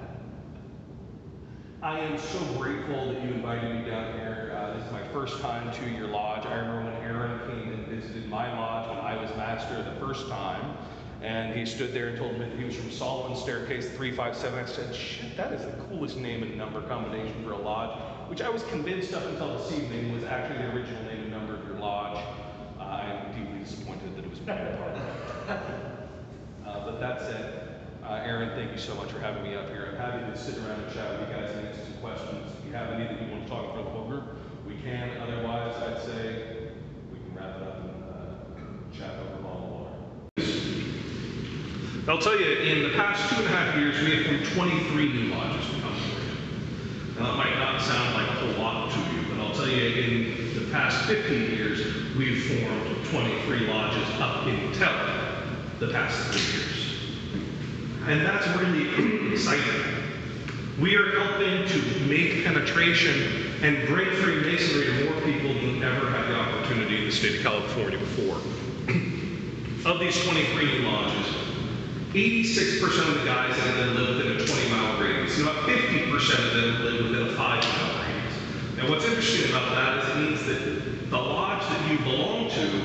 I am so grateful that you invited me down here. Uh, this is my first time to your lodge. I remember when Aaron came and visited my lodge when I was master the first time. And he stood there and told me he was from Solomon Staircase 357. I said, shit, that is the coolest name and number combination for a lodge, which I was convinced up until this evening was actually the original name and number of your lodge. Uh, I am deeply disappointed that it was Bonaparte. [LAUGHS] uh, but that said, uh, Aaron, thank you so much for having me up here. I'm happy to sit around and chat with you guys and answer some questions. If you have any that you want to talk of the whole group, we can. Otherwise, I'd say we can wrap it up and uh, chat over of water. I'll tell you, in the past two and a half years, we have formed 23 new lodges. Now, that might not sound like a whole lot to you, but I'll tell you, in the past 15 years, we've formed 23 lodges up in Tele the past three years. And that's really exciting. We are helping to make penetration and bring Freemasonry to more people than ever had the opportunity in the state of California before. [CLEARS THROAT] of these 23 new lodges, 86% of the guys in them live within a 20 mile radius, and about 50% of them live within a 5 mile radius. And what's interesting about that is it means that the lodge that you belong to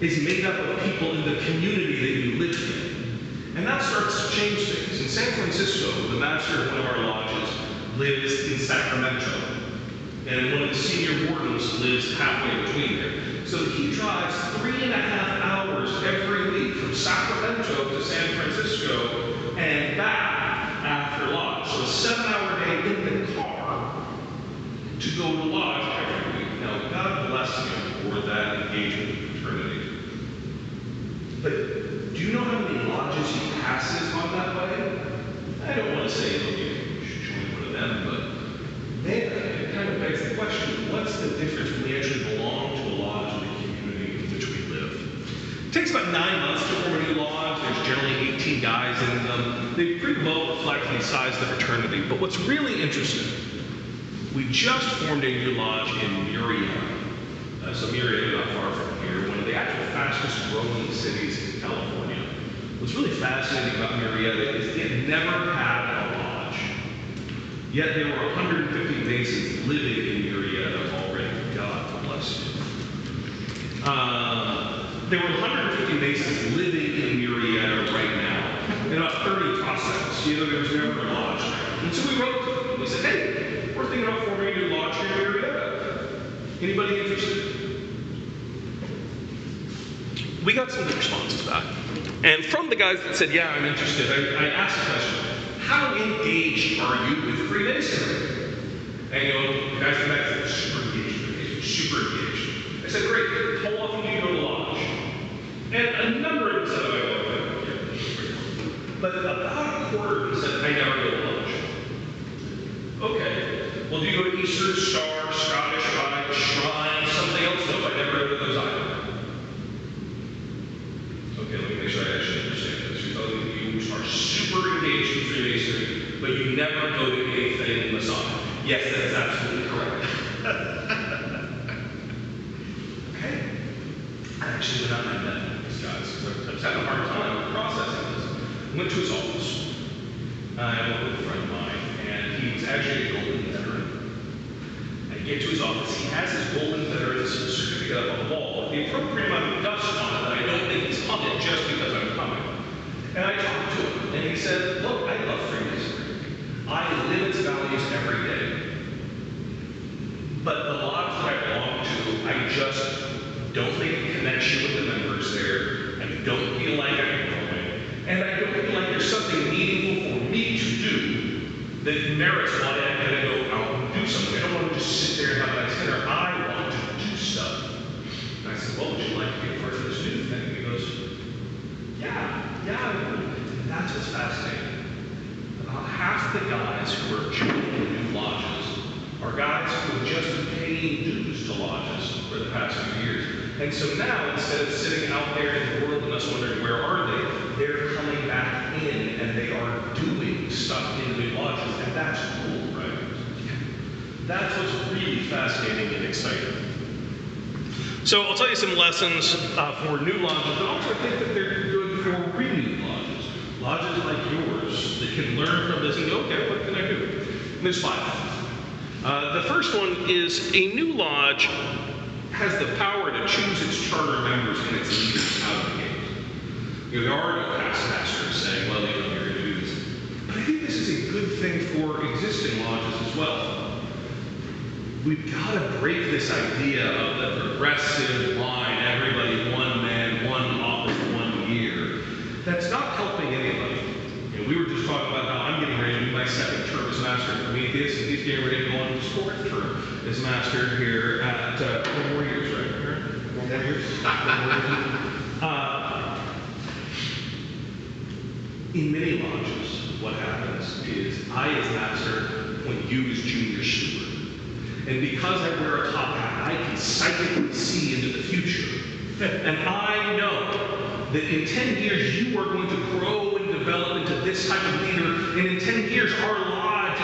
is made up of people in the community that you live in. And that starts to change things. In San Francisco, the master of one of our lodges lives in Sacramento. And one of the senior wardens lives halfway between there. So he drives three and a half hours every week from Sacramento to San Francisco and back after lodge. So a seven hour day in the car to go to lodge every week. Now, God bless him for that engagement with fraternity. But do you know how many lodges he passes on that way? I don't want to say you should join one of them, but man, it kind of begs the question, what's the difference when we actually belong to a lodge in the community in which we live? It takes about nine months to form a new lodge. There's generally 18 guys in them. They pretty well reflect the size of the fraternity. But what's really interesting, we just formed a new lodge in Murrieta. Uh, so Murrieta, not far from here, one of the actual fastest growing cities in California. What's really fascinating about Murrieta is it never had a lodge. Yet there were 150 Masons living in Murrieta already. God bless you. Uh, there were 150 Masons living in Murrieta right now, and about 30 prospects. You know, there was never a lodge. And so we wrote to them. We said, hey, we're thinking about forming a new lodge here in Murrieta. Anybody interested? We got some good responses back. And from the guys that said, yeah, I'm interested, I, I asked the question, how engaged are you with Freemasonry? And you know, the guys come back and said, super engaged, super engaged. I said, great, how often do you go to lodge? And a number of them said, oh, I go, yeah, But about a quarter of them said, I never go to lodge. Okay, well, do you go to Eastern Star, Scottish Rite, Shrine, something else? No, I never go to those either. Okay, let me make sure I actually understand this. You're telling me you are super engaged in Freemasonry, but you never go to anything Masonic. Yes, that is absolutely the guys who are joining new lodges are guys who have just paid dues to lodges for the past few years. And so now, instead of sitting out there in the world and us wondering where are they, they're coming back in and they are doing stuff in new lodges, and that's cool, right? That's what's really fascinating and exciting. So I'll tell you some lessons uh, for new lodges, but also I think that they're good for renewed lodges. Lodges like yours that can learn from this and go, okay, what can I do? And there's five. Uh, the first one is a new lodge has the power to choose its charter members and its leaders out of the gate. You know, there are no past masters saying, well, you know, you're going to do this. But I think this is a good thing for existing lodges as well. We've got to break this idea of the progressive line, everybody one man, one office, one year. That's not helping anybody. You know, we were just talking about how I'm getting ready to do my second term as of and he's getting ready to go on his fourth term as master here at uh, four more years, right? Four more years. [LAUGHS] More years. Uh, in many lodges, what happens is I, as master, appoint you as junior steward. And because I wear a top hat, I can psychically see into the future. And I know that in 10 years you are going to grow and develop into this type of leader. And in 10 years, our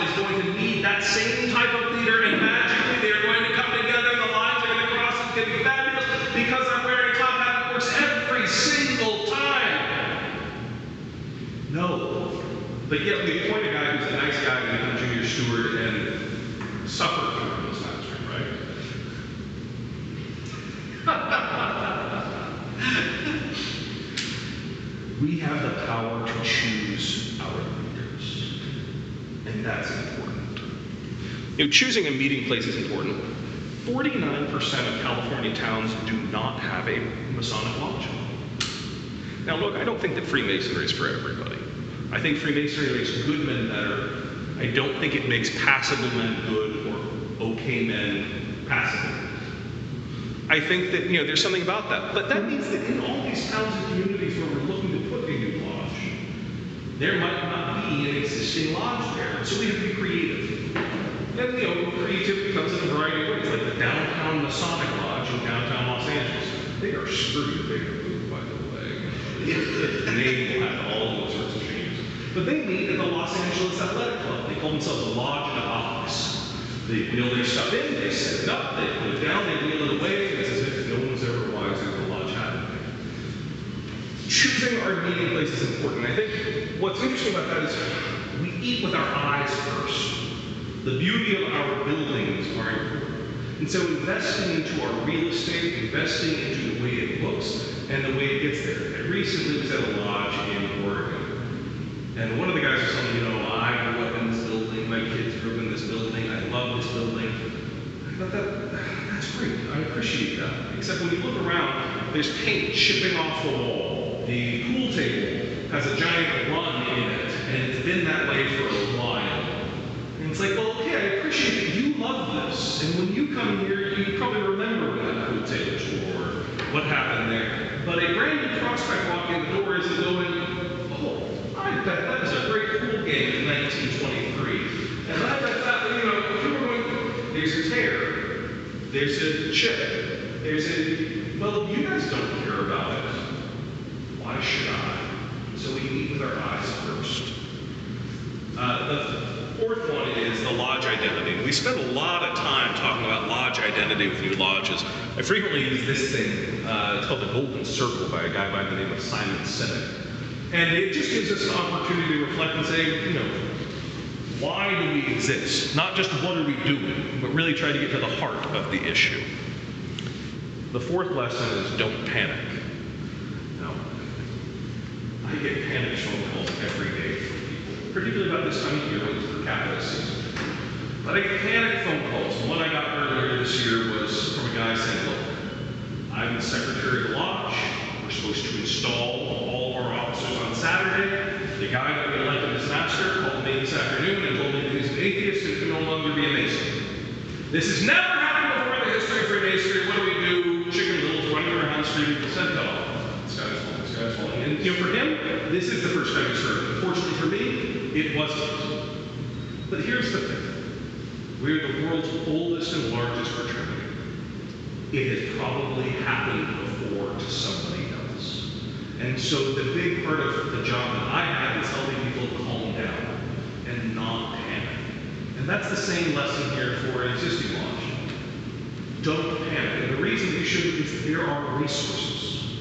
is going to need that same type of leader. And magically, they're going to come together and the lines are going to cross. It's going to be fabulous because I'm wearing top hat works every single time. No. But yet we appoint a guy who's a nice guy to become junior steward and suffer through this master, right? [LAUGHS] we have the power to choose our leaders. And that's important. You know, choosing a meeting place is important. 49% of California towns do not have a Masonic lodge. Now, look, I don't think that Freemasonry is for everybody. I think Freemasonry makes good men better. I don't think it makes passable men good or okay men passable. I think that you know there's something about that. But that means that in all these towns and communities where we're looking to put a new lodge, there might not existing lodge there. So we have to be creative. And you know, creativity comes in a variety of ways, like the downtown Masonic Lodge in downtown Los Angeles. They are screwed if they move, by the way. the name will have all those sorts of changes. But they meet at the Los Angeles Athletic Club. They call themselves a lodge and a office. They wheel their stuff in, they set it up, they put it down, they wheel it away, it's as if no one's ever wiser than the lodge had Choosing our meeting place is important. I think what's interesting about that is we eat with our eyes first. The beauty of our buildings are important. And so investing into our real estate, investing into the way it looks and the way it gets there. I recently was at a lodge in Oregon. And one of the guys was telling me, you know, I grew up in this building, my kids grew up in this building, I love this building. I thought that, that's great, I appreciate that. Except when you look around, there's paint chipping off the wall. The pool table has a giant run in it, and it's been that way for a while. And it's like, well, okay, I appreciate that you love this. And when you come here, you probably remember that pool table tore, what happened there. But a brand new prospect walking in the door isn't going, oh, I bet that was a great pool game in 1923. And I bet that, you know, going, there's a tear, there's a chip, there's a, well, you guys don't care about it. Why should I? We meet with our eyes first. Uh, the fourth one is the lodge identity. We spend a lot of time talking about lodge identity with new lodges. I frequently use this thing. Uh, it's called the Golden Circle by a guy by the name of Simon Sinek. And it just gives us an opportunity to reflect and say, you know, why do we exist? Not just what are we doing, but really try to get to the heart of the issue. The fourth lesson is don't panic. Get panic phone calls every day from people, particularly about this time of year when per capita season. But I get panic phone calls. One I got earlier this year was from a guy saying, look, I'm the secretary of the lodge. We're supposed to install all of our officers on Saturday. The guy that we elected as master called me this afternoon and told me that he's an atheist and can no longer be a Mason. This has never happened before in the history of Freemasonry. What do we do? Chicken littles running around the street with a sentinel. This guy's falling, this guy's falling. And you know, for him, this is the first time he's heard. Unfortunately for me, it wasn't. But here's the thing. We're the world's oldest and largest fraternity. It has probably happened before to somebody else. And so the big part of the job that I have is helping people calm down and not panic. And that's the same lesson here for an existing launch. Don't panic. And the reason you shouldn't is there are resources.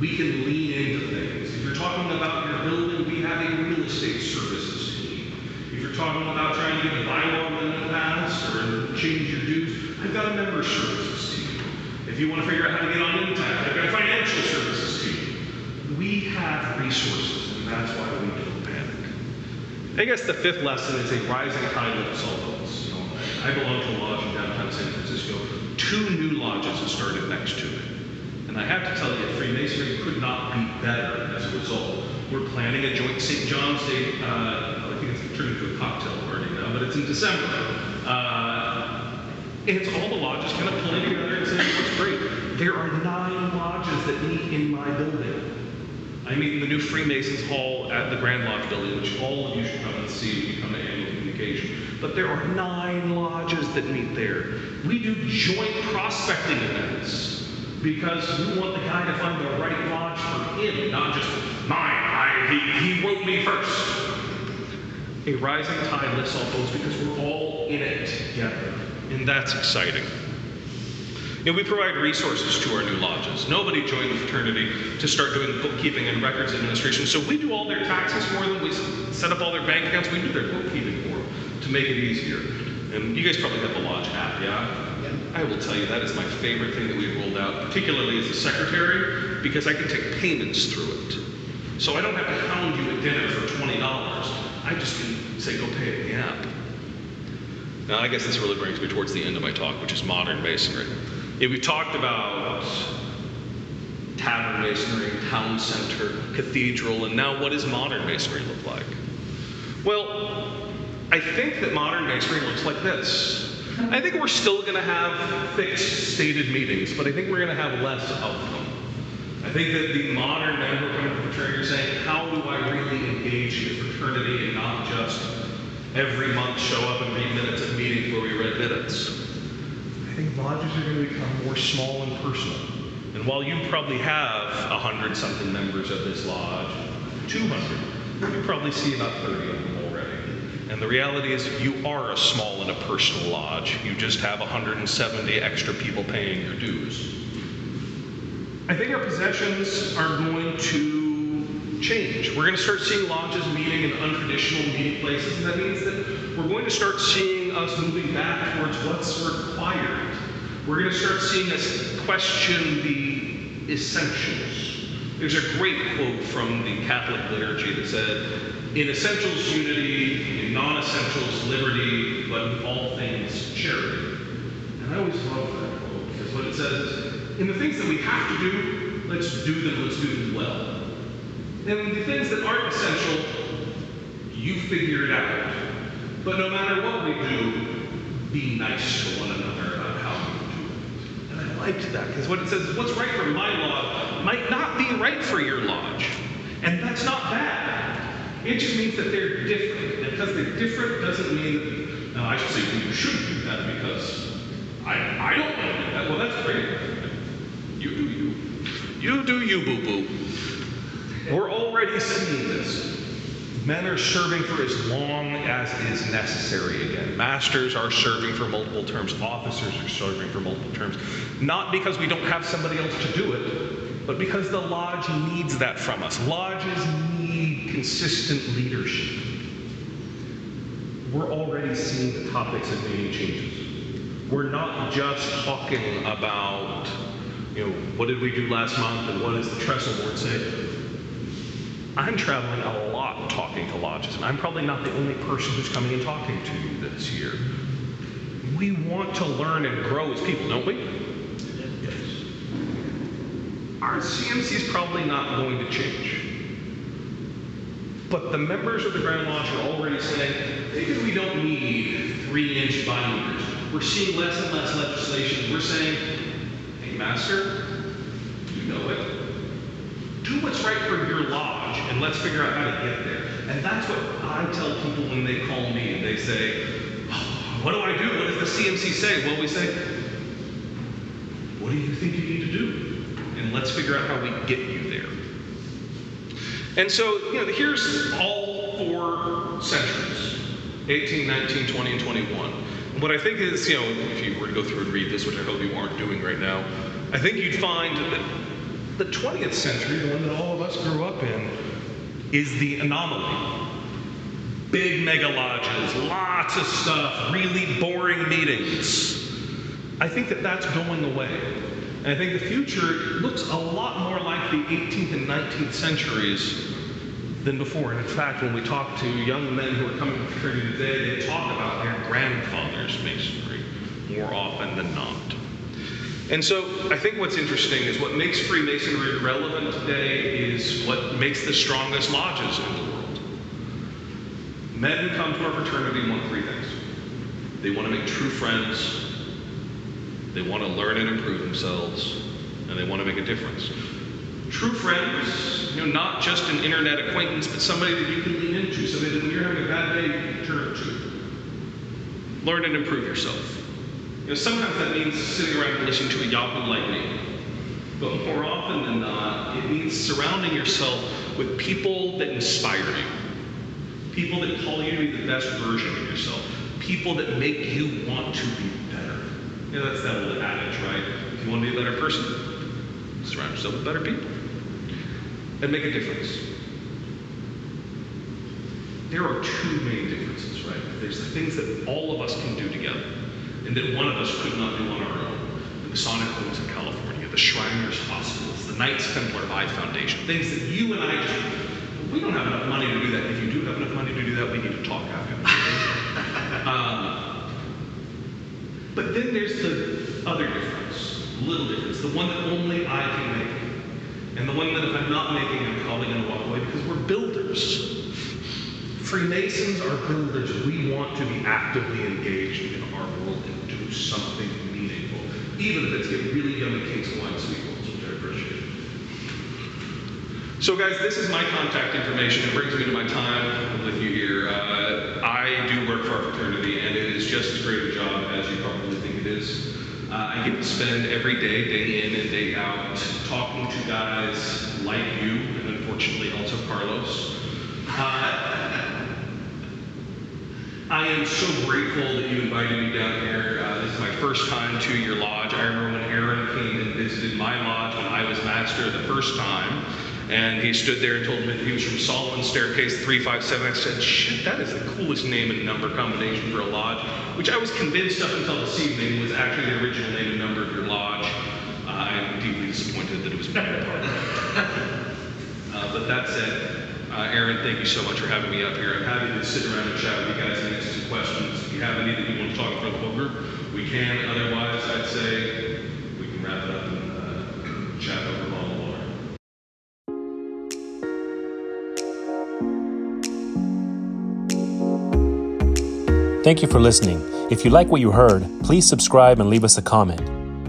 We can lean into things. You're talking about your building, we have a real estate services team. If you're talking about trying to get a bylaw amendment passed or change your dues, I've got a member services team. If you want to figure out how to get on Intacct, I've got a financial services team. We have resources, and that's why we don't panic. I guess the fifth lesson is a rising tide lifts all boats. I belong to a lodge in downtown San Francisco. Two new lodges have started next to it. And I have to tell you, Freemasonry could not be better result. We're planning a joint St. John's Day, uh, I think it's turned into a cocktail party now, but it's in December. Uh, and it's all the lodges kind of pulling together and saying, what's great. There are nine lodges that meet in my building. I meet in the new Freemasons Hall at the Grand Lodge building, which all of you should come and see if you come to annual communication. But there are nine lodges that meet there. We do joint prospecting events because we want the guy to find the right lodge for him, not just mine. I, he, he wrote me first. A rising tide lifts all boats because we're all in it together. And that's exciting. You know, we provide resources to our new lodges. Nobody joined the fraternity to start doing bookkeeping and records administration, so we do all their taxes for them. We set up all their bank accounts. We do their bookkeeping for them to make it easier. And you guys probably have the lodge app, yeah? yeah? I will tell you that is my favorite thing that we've rolled out, particularly as a secretary, because I can take payments through it. So I don't have to hound you at dinner for $20. I just can say, go pay it in the app. Now, I guess this really brings me towards the end of my talk, which is modern masonry. Yeah, we've talked about tavern masonry, town center, cathedral, and now what does modern masonry look like? Well, I think that modern masonry looks like this. I think we're still going to have fixed stated meetings, but I think we're going to have less of them. I think that the modern member coming to the fraternity are saying, how do I really engage in the fraternity and not just every month show up and read minutes of meetings where we read minutes? I think lodges are going to become more small and personal. And while you probably have a hundred something members of this lodge, 200, you probably see about 30 of them already. And the reality is, you are a small and a personal lodge. You just have 170 extra people paying your dues. I think our possessions are going to change. We're going to start seeing lodges meeting in untraditional meeting places, and that means that we're going to start seeing us moving back towards what's required. We're going to start seeing us question the essentials. There's a great quote from the Catholic liturgy that said, in essentials, unity, in non essentials, liberty, but in all things, charity. And I always love that quote because what it says is, in the things that we have to do, let's do them, let's do them well. And the things that aren't essential, you figure it out. But no matter what we do, be nice to one another about how we do it. And I liked that because what it says is what's right for my lodge might not be right for your lodge. And that's not bad. It just means that they're different. And because they're different doesn't mean that, now I should say you shouldn't do that because I, I don't want to do that. Well, that's great. You do you. You do you, boo boo. We're already seeing this. Men are serving for as long as is necessary again. Masters are serving for multiple terms. Officers are serving for multiple terms. Not because we don't have somebody else to do it, but because the lodge needs that from us. Lodges need consistent leadership. We're already seeing the topics of making changes. We're not just talking about, you know, what did we do last month and what does the trestle board say? I'm traveling a lot talking to lodges, and I'm probably not the only person who's coming and talking to you this year. We want to learn and grow as people, don't we? Yes. Our CMC is probably not going to change. But the members of the Grand Lodge are already saying, maybe we don't need three inch binders. We're seeing less and less legislation. We're saying, Master, you know it. Do what's right for your lodge, and let's figure out how to get there. And that's what I tell people when they call me and they say, oh, what do I do? What does the CMC say? Well, we say, what do you think you need to do? And let's figure out how we get you there. And so, you know, here's all four centuries 18, 19, 20, and 21. And what I think is, you know, if you were to go through and read this, which I hope you aren't doing right now, I think you'd find that the 20th century, the one that all of us grew up in, is the anomaly. Big mega lodges, lots of stuff, really boring meetings. I think that that's going away. And I think the future looks a lot more like the 18th and 19th centuries than before. And in fact, when we talk to young men who are coming to fraternity today, they talk about their grandfather's masonry more often than not. And so I think what's interesting is what makes Freemasonry relevant today is what makes the strongest lodges in the world. Men who come to our fraternity want three things. They want to make true friends, they want to learn and improve themselves, and they want to make a difference. True friends, you know, not just an internet acquaintance, but somebody that you can lean into, somebody that when you're having a bad day, you can turn to. Learn and improve yourself. You know, sometimes that means sitting around listening to a Yahoo like me. But more often than not, it means surrounding yourself with people that inspire you. People that call you to be the best version of yourself. People that make you want to be better. You know, that's that old adage, right? If you want to be a better person, surround yourself with better people. And make a difference. There are two main differences, right? There's the things that all of us can do together, and that one of us could not do on our own. The Masonic homes in California, the Shriners Hospitals, the Knights Templar Eye Foundation, things that you and I do. we don't have enough money to do that. If you do have enough money to do that, we need to talk after. [LAUGHS] um, but then there's the other difference, little difference, the one that only I can make. And the one that if I'm not making, I'm probably going to walk away because we're builders. Freemasons are builders. We want to be actively engaged in our world and do something meaningful, even if it's get really yummy cakes and wine sweet which I appreciate. So, guys, this is my contact information. It brings me to my time with you here. Uh, I do work for our fraternity, and it is just as great a job as you probably think it is. Uh, I get to spend every day, day in and day out, talking to guys like you, and unfortunately also Carlos. Uh, am so grateful that you invited me down here. Uh, this is my first time to your lodge. I remember when Aaron came and visited my lodge when I was master the first time. And he stood there and told me he was from Solomon Staircase 357. I said, shit, that is the coolest name and number combination for a lodge, which I was convinced up until this evening was actually the original name and number of your lodge. Uh, I'm deeply disappointed that it was part [LAUGHS] uh, But that said, uh, Aaron, thank you so much for having me up here. I'm happy to sit around and chat with you guys and answer some questions. If you have any that you want to talk about the whole group, we can. Otherwise, I'd say we can wrap it up and uh, chat over water. Thank you for listening. If you like what you heard, please subscribe and leave us a comment.